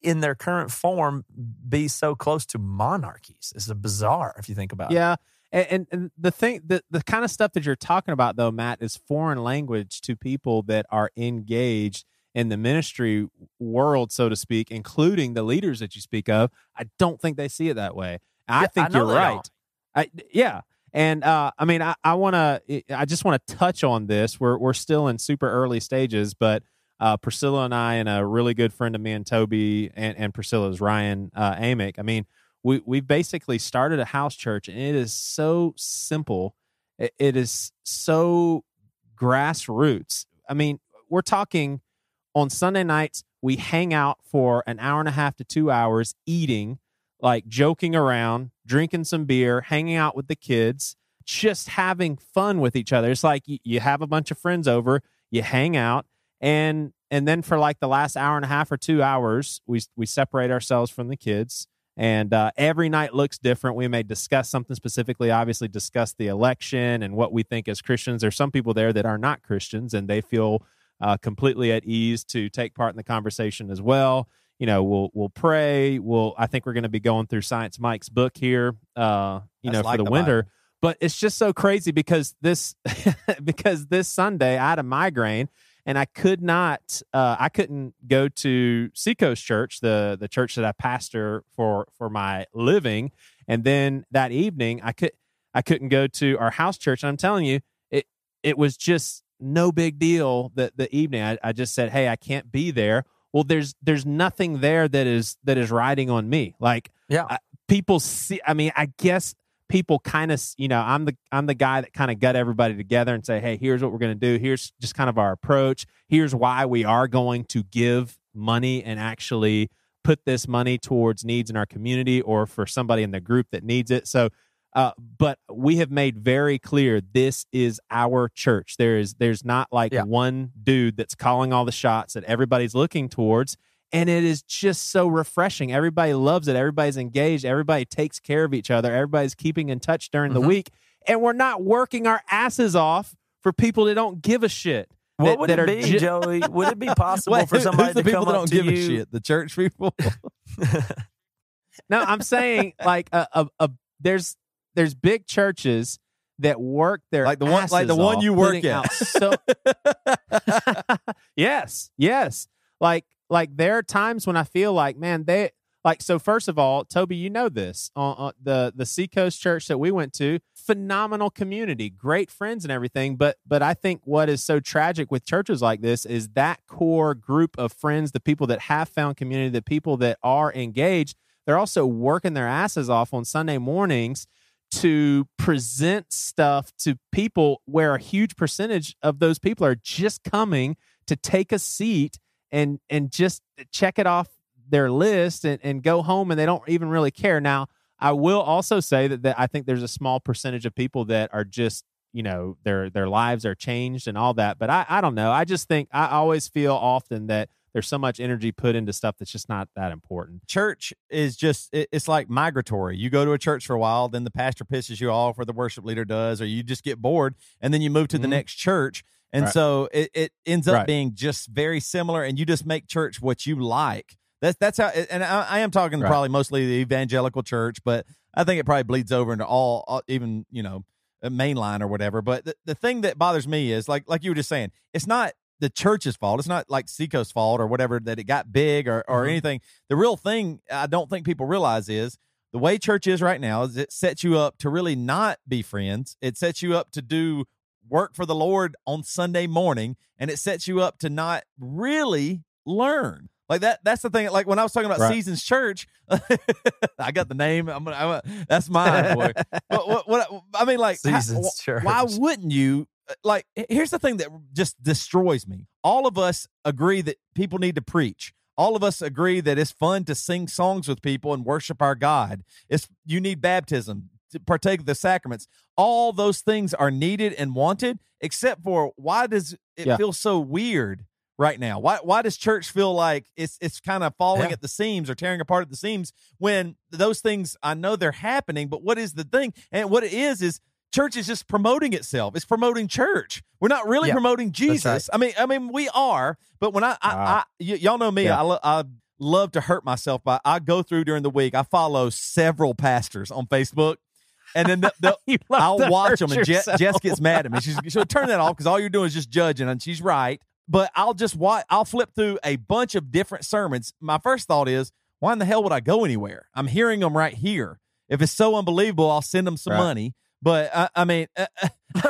in their current form be so close to monarchies? It's a bizarre if you think about it. Yeah. And, and, and the thing, the, the kind of stuff that you're talking about, though, Matt, is foreign language to people that are engaged in the ministry world, so to speak, including the leaders that you speak of. I don't think they see it that way. I Yeah, think I you're right. I, yeah. And uh, I mean, I, I want to, I just want to touch on this. We're, we're still in super early stages, but uh, Priscilla and I, and a really good friend of me and Toby, and, and Priscilla's Ryan uh, Amick. I mean, we we've basically started a house church, and it is so simple. It, it is so grassroots. I mean, we're talking on Sunday nights. We hang out for an hour and a half to two hours, eating, like joking around, drinking some beer, hanging out with the kids, just having fun with each other. It's like you, you have a bunch of friends over, you hang out, and and then for like the last hour and a half or two hours, we we separate ourselves from the kids and uh, every night looks different. We may discuss something specifically, obviously, discuss the election and what we think as Christians. There's some people there that are not Christians and they feel uh, completely at ease to take part in the conversation as well. You know, we'll we'll pray. We'll I think we're going to be going through Science Mike's book here. Uh, you That's know, like for the, the winter. Bible. But it's just so crazy because this because this Sunday I had a migraine and I could not uh, I couldn't go to Seacoast Church, the the church that I pastor for for my living, and then that evening I could I couldn't go to our house church. And I'm telling you, it it was just no big deal that the evening I, I just said, hey, I can't be there. Well, there's there's nothing there that is that is riding on me. Like Yeah. I- people see. I mean, I guess people kind of you know i'm the i'm the guy that kind of got everybody together and say hey here's what we're going to do. Here's just kind of our approach. Here's why we are going to give money and actually put this money towards needs in our community or for somebody in the group that needs it. So uh, but we have made very clear this is our church. There is there's not like Yeah. one dude that's calling all the shots that everybody's looking towards and it is just so refreshing. Everybody loves it. Everybody's engaged. Everybody takes care of each other. Everybody's keeping in touch during the Mhm. week, and we're not working our asses off for people that don't give a shit. What that- would that it are be, ju- Joey? Would it be possible Wait, for somebody the to people come that up don't to give you? a shit? The church people. No, I'm saying like a, a, a there's there's big churches that work their Like the one- like the one you work at. So yes, yes. Like like there are times when I feel like man they like so first of all Toby you know this uh, uh, the the Seacoast Church that we went to phenomenal community great friends and everything but but I think what is so tragic with churches like this is that core group of friends the people that have found community the people that are engaged they're also working their asses off on Sunday mornings to present stuff to people where a huge percentage of those people are just coming to take a seat and and just check it off their list and, and go home and they don't even really care. Now, I will also say that, that I think there's a small percentage of people that are just, you know, their their lives are changed and all that. But I, I don't know. I just think I always feel often that there's so much energy put into stuff that's just not that important. church is just it's like migratory. You go to a church for a while, then the pastor pisses you off, or the worship leader does, or you just get bored, and then you move to the Mhm. next church, and Right. so it, it ends up Right. being just very similar, and you just make church what you like. That's that's how, and I, I am talking Right. probably mostly the evangelical church, but I think it probably bleeds over into all, all even you know mainline or whatever. But the, the thing that bothers me is like like you were just saying, it's not the church's fault. It's not like Seacoast's fault or whatever that it got big or, or Mhm. anything. The real thing I don't think people realize is the way church is right now is it sets you up to really not be friends. It sets you up to do work for the Lord on Sunday morning, and it sets you up to not really learn. Like that. That's the thing. Like when I was talking about Right. Seasons Church, I got the name. I'm gonna. I'm, that's mine, boy. but what, what I mean, like, how- Church. why wouldn't you? uh, Like, here's the thing that just destroys me. All of us agree that people need to preach. All of us agree that it's fun to sing songs with people and worship our God. It's you need baptism to partake of the sacraments. All those things are needed and wanted, except for why does it Yeah. feel so weird right now? Why why does church feel like it's it's kind of falling Yeah. at the seams or tearing apart at the seams when those things I know they're happening, but what is the thing? And what it is is church is just promoting itself. It's promoting church. We're not really Yeah, promoting Jesus. right. I mean, I mean, we are. But when I, I, Wow. I y- y'all know me, Yeah. I, lo- I love to hurt myself. By I go through during the week. I follow several pastors on Facebook, and then the, the, You love I'll watch hurt them, and Je- Jess gets mad at me. She's she'll turn that off because all you're doing is just judging, and she's right. But I'll just watch. I'll flip through a bunch of different sermons. My first thought is, why in the hell would I go anywhere? I'm hearing them right here. If it's so unbelievable, I'll send them some Right. money. But uh, I mean, uh,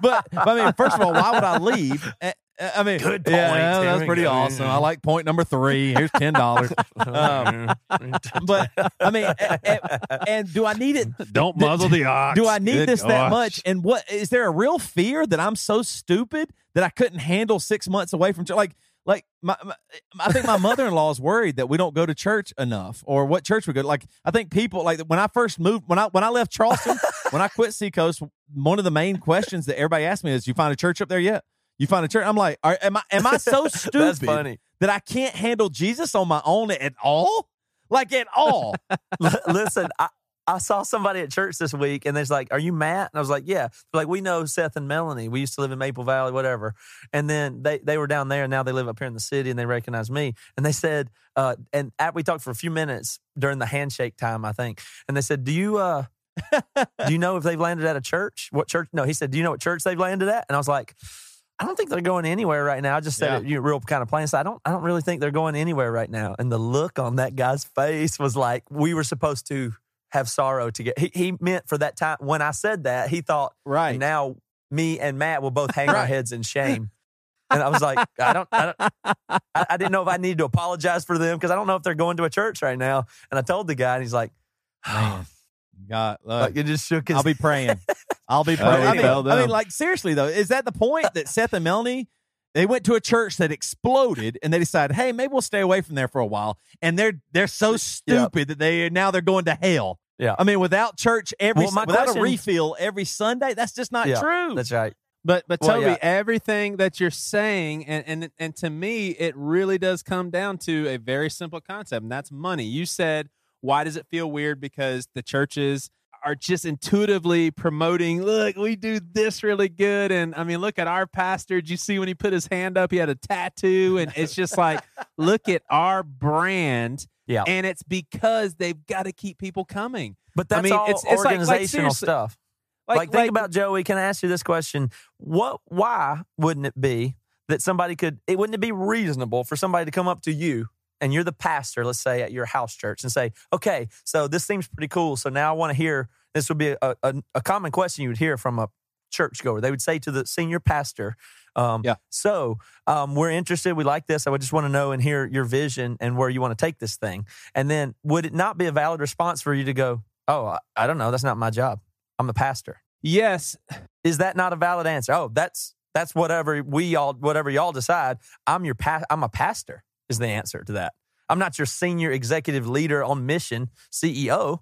but I mean, first of all, why would I leave? I mean, Good Yeah, point. that's pretty go. awesome. I like point number three. Here's ten dollars. um, but I mean, a- a- and do I need it? Don't muzzle the ox. Do I need Good this that much? And what is there a real fear that I'm so stupid that I couldn't handle six months away from church? Like, like my, my I think my mother in law is worried that we don't go to church enough, or what church we go. To. Like, I think people like when I first moved when I when I left Charleston, when I quit Seacoast, one of the main questions that everybody asked me is, "You find a church up there yet?" You find a church? I'm like, are, am I am I so stupid that I can't handle Jesus on my own at all? Like at all? Listen, I, I saw somebody at church this week, and they're like, "Are you Matt?" And I was like, "Yeah." They're like, we know Seth and Melanie. We used to live in Maple Valley, whatever. And then they they were down there, and now they live up here in the city, and they recognize me. And they said, uh, and at, we talked for a few minutes during the handshake time, I think. And they said, "Do you uh, do you know if they've landed at a church? What church?" No, he said, "Do you know what church they've landed at?" And I was like. I don't think they're going anywhere right now. I just said Yeah. it real kind of plain. So I don't. I don't really think they're going anywhere right now. And the look on that guy's face was like we were supposed to have sorrow together. He, he meant for that time when I said that he thought Right. now me and Matt will both hang our heads in shame. And I was like, I don't, I, don't I, I didn't know if I needed to apologize for them because I don't know if they're going to a church right now. And I told the guy, and he's like, Man, oh, God, look, like it just shook his. I'll be praying. I'll be praying. I, mean, well I mean, like seriously though, is that the point that Seth and Melanie? They went to a church that exploded, and they decided, "Hey, maybe we'll stay away from there for a while." And they're they're so stupid that they now they're going to hell. Yeah. I mean, without church every Well, without question- a refill every Sunday, that's just not Yeah, true. That's right. But but Well, Toby, yeah. everything that you're saying, and, and and to me, it really does come down to a very simple concept, and that's money. You said, why does it feel weird? Because the churches are just intuitively promoting, look, we do this really good. And I mean, look at our pastor. Did you see when he put his hand up? He had a tattoo. And it's just like, look at our brand. Yeah. And it's because they've got to keep people coming. But I that's mean, all it's- it's like- like, organizational seriously, stuff. Like, think about Joey. Can I ask you this question? What? Why wouldn't it be that somebody could? It wouldn't it be reasonable for somebody to come up to you and you're the pastor, let's say at your house church, and say, "Okay, so this seems pretty cool. So now I want to hear." This would be a, a, a common question you would hear from a churchgoer. They would say to the senior pastor, um, Yeah. So um, we're interested. We like this. I would just want to know and hear your vision and where you want to take this thing. And then would it not be a valid response for you to go, "Oh, I, I don't know. That's not my job. I'm the pastor." yes, is that not a valid answer? Oh, that's that's whatever we all whatever y'all decide. I'm your pa- I'm a pastor is the answer to that. I'm not your senior executive leader on mission, CEO.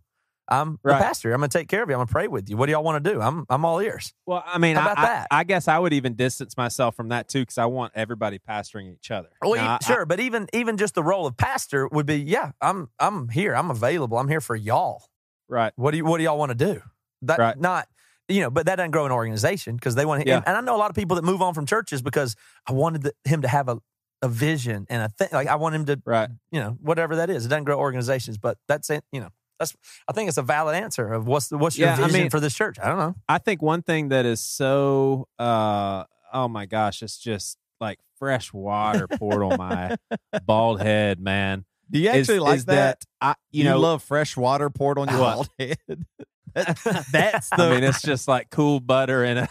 I'm Right. the pastor. I'm gonna take care of you. I'm gonna pray with you. What do y'all want to do? I'm I'm all ears. Well, I mean, I- about I, that? I, guess I would even distance myself from that too because I want everybody pastoring each other. Well, Now, you- I- sure, but even even just the role of pastor would be, yeah, I'm I'm here. I'm available. I'm here for y'all. right. What do you What do y'all want to do? That Right. not you know, but that doesn't grow an organization because they want. Yeah. And, and I know a lot of people that move on from churches because I wanted the, him to have a a vision and a thing. Like I want him to, Right. you know, whatever that is. It doesn't grow organizations, but that's it. You know, that's. I think it's a valid answer of what's the, what's your Yeah, I vision mean- for this church. I don't know. I think one thing that is so, uh, oh my gosh, it's just like fresh water poured on my bald head, man. Do you is- actually like is that? I, you, You, know, love fresh water poured on your What? bald head. That- that's the. I mean, it's just like cool butter and a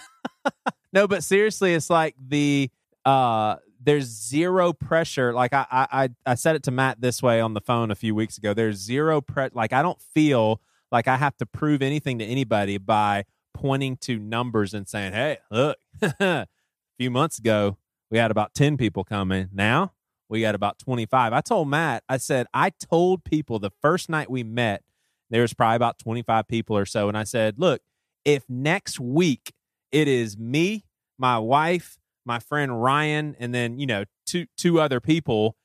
no, but seriously, it's like the uh there's zero pressure. Like I I I- said it to Matt this way on the phone a few weeks ago. There's zero pre like I don't feel like I have to prove anything to anybody by pointing to numbers and saying, Hey, look, a few months ago we had about 10 people coming. Now we got about 25. I told Matt, I said, I told people the first night we met, there was probably about 25 people or so. And I said, look, if next week it is me, my wife, my friend Ryan, and then, you know, two two other people,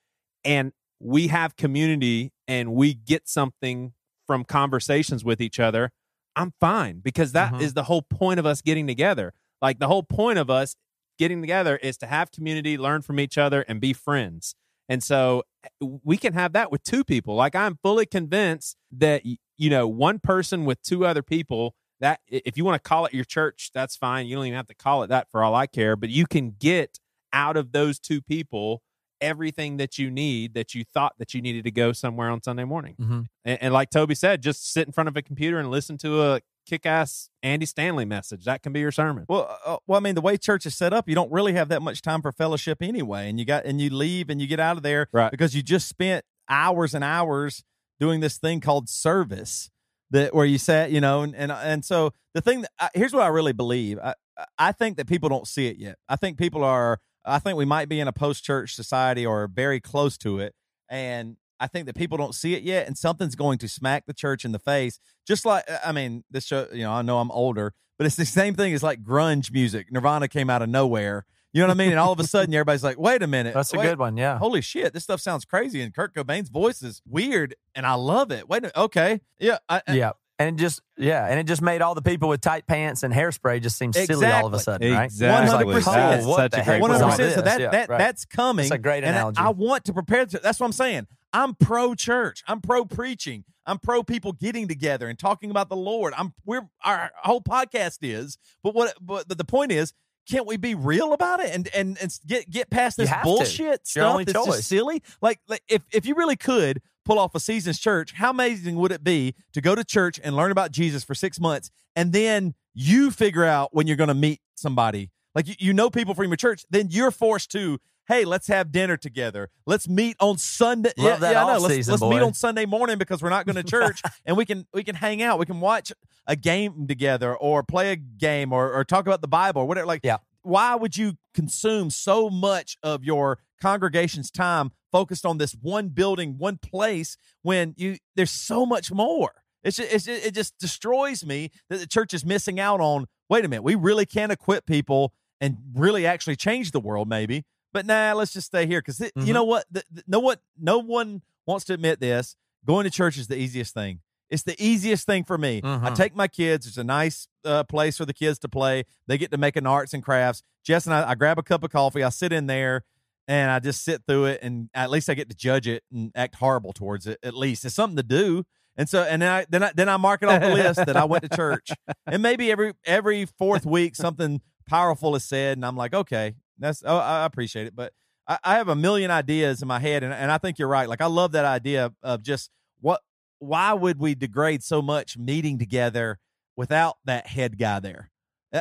and we have community and we get something from conversations with each other, I'm fine because that is Mhm. the whole point of us getting together. Like the whole point of us getting together is to have community, learn from each other, and be friends. And so eh, we can have that with two people. Like I'm fully convinced that you know one person with two other people that if you want to call it your church, that's fine. You don't even have to call it that for all I care. But you can get out of those two people everything that you need that you thought that you needed to go somewhere on Sunday morning. Mhm. And, and like Toby said, just sit in front of a computer and listen to a kick ass Andy Stanley message. That can be your sermon. Well, uh, well, I mean, the way church is set up, you don't really have that much time for fellowship anyway, and you got and you leave and you get out of there Right. because you just spent hours and hours doing this thing called service that where you sat, you know, and and, and so the thing that I, here's what I really believe. I I think that people don't see it yet. I think people are. I think we might be in a post church society or very close to it, and I think that people don't see it yet, and something's going to smack the church in the face. Just like I mean, this show. You know, I know I'm older, but it's the same thing as like grunge music. Nirvana came out of nowhere. You know what I mean? And all of a sudden, everybody's like, "Wait a minute, That's a good one. Yeah. Holy shit, this stuff sounds crazy." And Kurt Cobain's voice is weird, and I love it. Wait, a minute, okay, yeah, I, I- Yeah. And it just yeah, and it just made all the people with tight pants and hairspray just seem silly all of a sudden, right? Exactly. It's like, That's oh, what such a great was One all hundred percent. So that Yeah, that right. that's coming. That's a great and I- analogy. I, want to prepare. To, that's what I'm saying. I'm pro church. I'm pro preaching. I'm pro people getting together and talking about the Lord. I'm we're our whole podcast is. But what? But, but the point is, can't we be real about it and and and get get past this have to. bullshit stuff that's choice. just silly? Like, like if if you really could pull off a season's church, how amazing would it be to go to church and learn about Jesus for six months and then you figure out when you're going to meet somebody? Like you, you know people from your church, then you're forced to. Hey, let's have dinner together. Let's meet on Sunday. Love yeah, that yeah, I know. Let's, let's meet on Sunday morning because we're not going to church, and we can we can hang out. We can watch a game together, or play a game, or or talk about the Bible, or whatever. Like, Yeah. why would you consume so much of your congregation's time focused on this one building, one place, when you there's so much more? It's just, it's just, it just destroys me that the church is missing out on. Wait a minute, we really can equip people and really actually change the world, maybe. But nah, let's just stay here because you Mhm. know what? The, the- no what no one wants to admit this. Going to church is the easiest thing. It's the easiest thing for me. I Mhm. take my kids. It's a nice uh, place for the kids to play. They get to make an arts and crafts. Jess and I, I grab a cup of coffee. I sit in there and I just sit through it. And at least I get to judge it and act horrible towards it. At least it's something to do. And so, and then I then I then I mark it off the list that I went to church. And maybe every every fourth week something powerful is said, and I'm like, okay, that's oh, I appreciate it. But I, I have a million ideas in my head, and, and I think you're right. Like I love that idea of just what why would we degrade so much meeting together without that head guy there?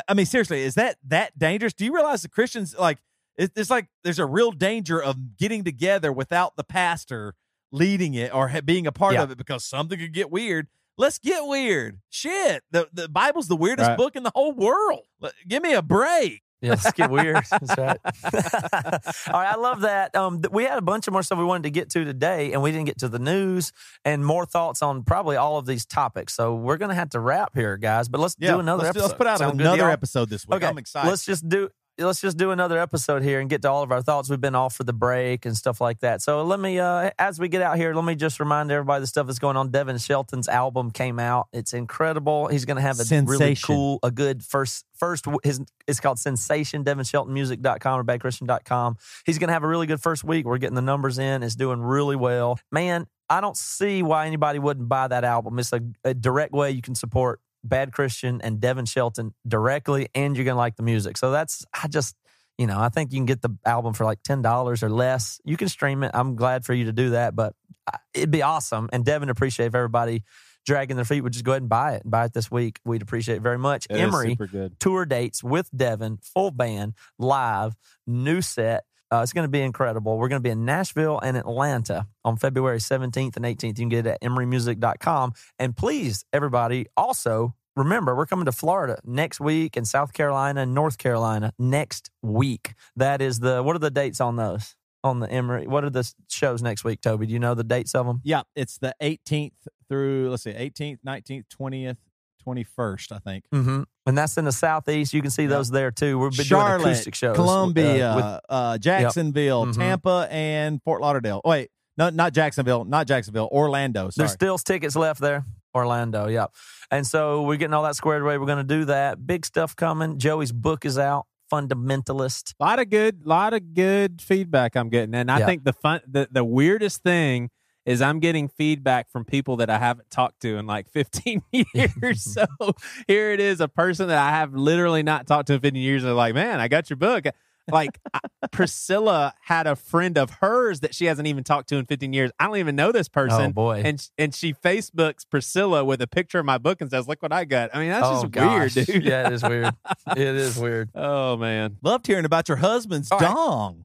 I- mean, seriously, is that that dangerous? Do you realize the Christians like it, it's like there's a real danger of getting together without the pastor leading it or being a part Yeah. of it because something could get weird. Let's get weird. Shit, the the Bible's the weirdest Right. book in the whole world. Give me a break. Yeah, let's get weird. That's right. All right, I love that. Um, th- we had a bunch of more stuff we wanted to get to today, and we didn't get to the news and more thoughts on probably all of these topics. So we're gonna have to wrap here, guys. But let's do another let's, episode. let's put out Sound another episode this week. Okay, I'm excited. Let's just do let's just do another episode here and get to all of our thoughts. We've been off for the break and stuff like that. So let me, uh, as we get out here, let me just remind everybody the stuff that's going on. Devin Shelton's album came out. It's incredible. He's going to have a really cool, a good first first. His it's called Sensation. DevinSheltonMusic.com or BadChristian.com. He's going to have a really good first week. We're getting the numbers in. It's doing really well. Man, I don't see why anybody wouldn't buy that album. It's a, a direct way you can support Bad Christian and Devin Shelton directly, and you're gonna like the music. So that's I just you know I think you can get the album for like ten dollars or less. You can stream it. I'm glad for you to do that, but uh, it'd be awesome. And Devin appreciate if everybody dragging their feet would just go ahead and buy it and buy it this week. We'd appreciate it very much. It is Emery super good. tour dates with Devin, full band, live, new set. Uh, it's going to be incredible. We're going to be in Nashville and Atlanta on February 17th and 18th. You can get it at emerymusic.com. And please, everybody, also remember, we're coming to Florida next week and South Carolina and North Carolina next week. That is the, what are the dates on those? On the Emery, what are the shows next week, Toby? Do you know the dates of them? yeah, it's the 18th through let's see, 18th, 19th, 20th, 21st, I think. Mm-hmm. And that's in the southeast. You can see those there too. We've been Charlotte, doing acoustic shows, Columbia, uh, with uh, Jacksonville, Mhm. Tampa, and Fort Lauderdale. Oh, wait, no, not Jacksonville, not Jacksonville, Orlando. Sorry. There's still tickets left there. Orlando, yeah. And so we're getting all that squared away. We're going to do that. Big stuff coming. Joey's book is out, Fundamentalist. A lot of good, lot of good feedback I'm getting, and I Yeah. think the fun, the the weirdest thing is I'm getting feedback from people that I haven't talked to in like 15 years. so here it is, a person that I have literally not talked to in 15 years. They're like, "Man, I got your book." like Priscilla had a friend of hers that she hasn't even talked to in 15 years. I don't even know this oh, person. Oh, boy. And and she Facebooks Priscilla with a picture of my book and says, "Look what I got." I mean, that's oh, just gosh. weird, dude. yeah, it is weird. It is weird. Oh man. Loved hearing about your husband's All right.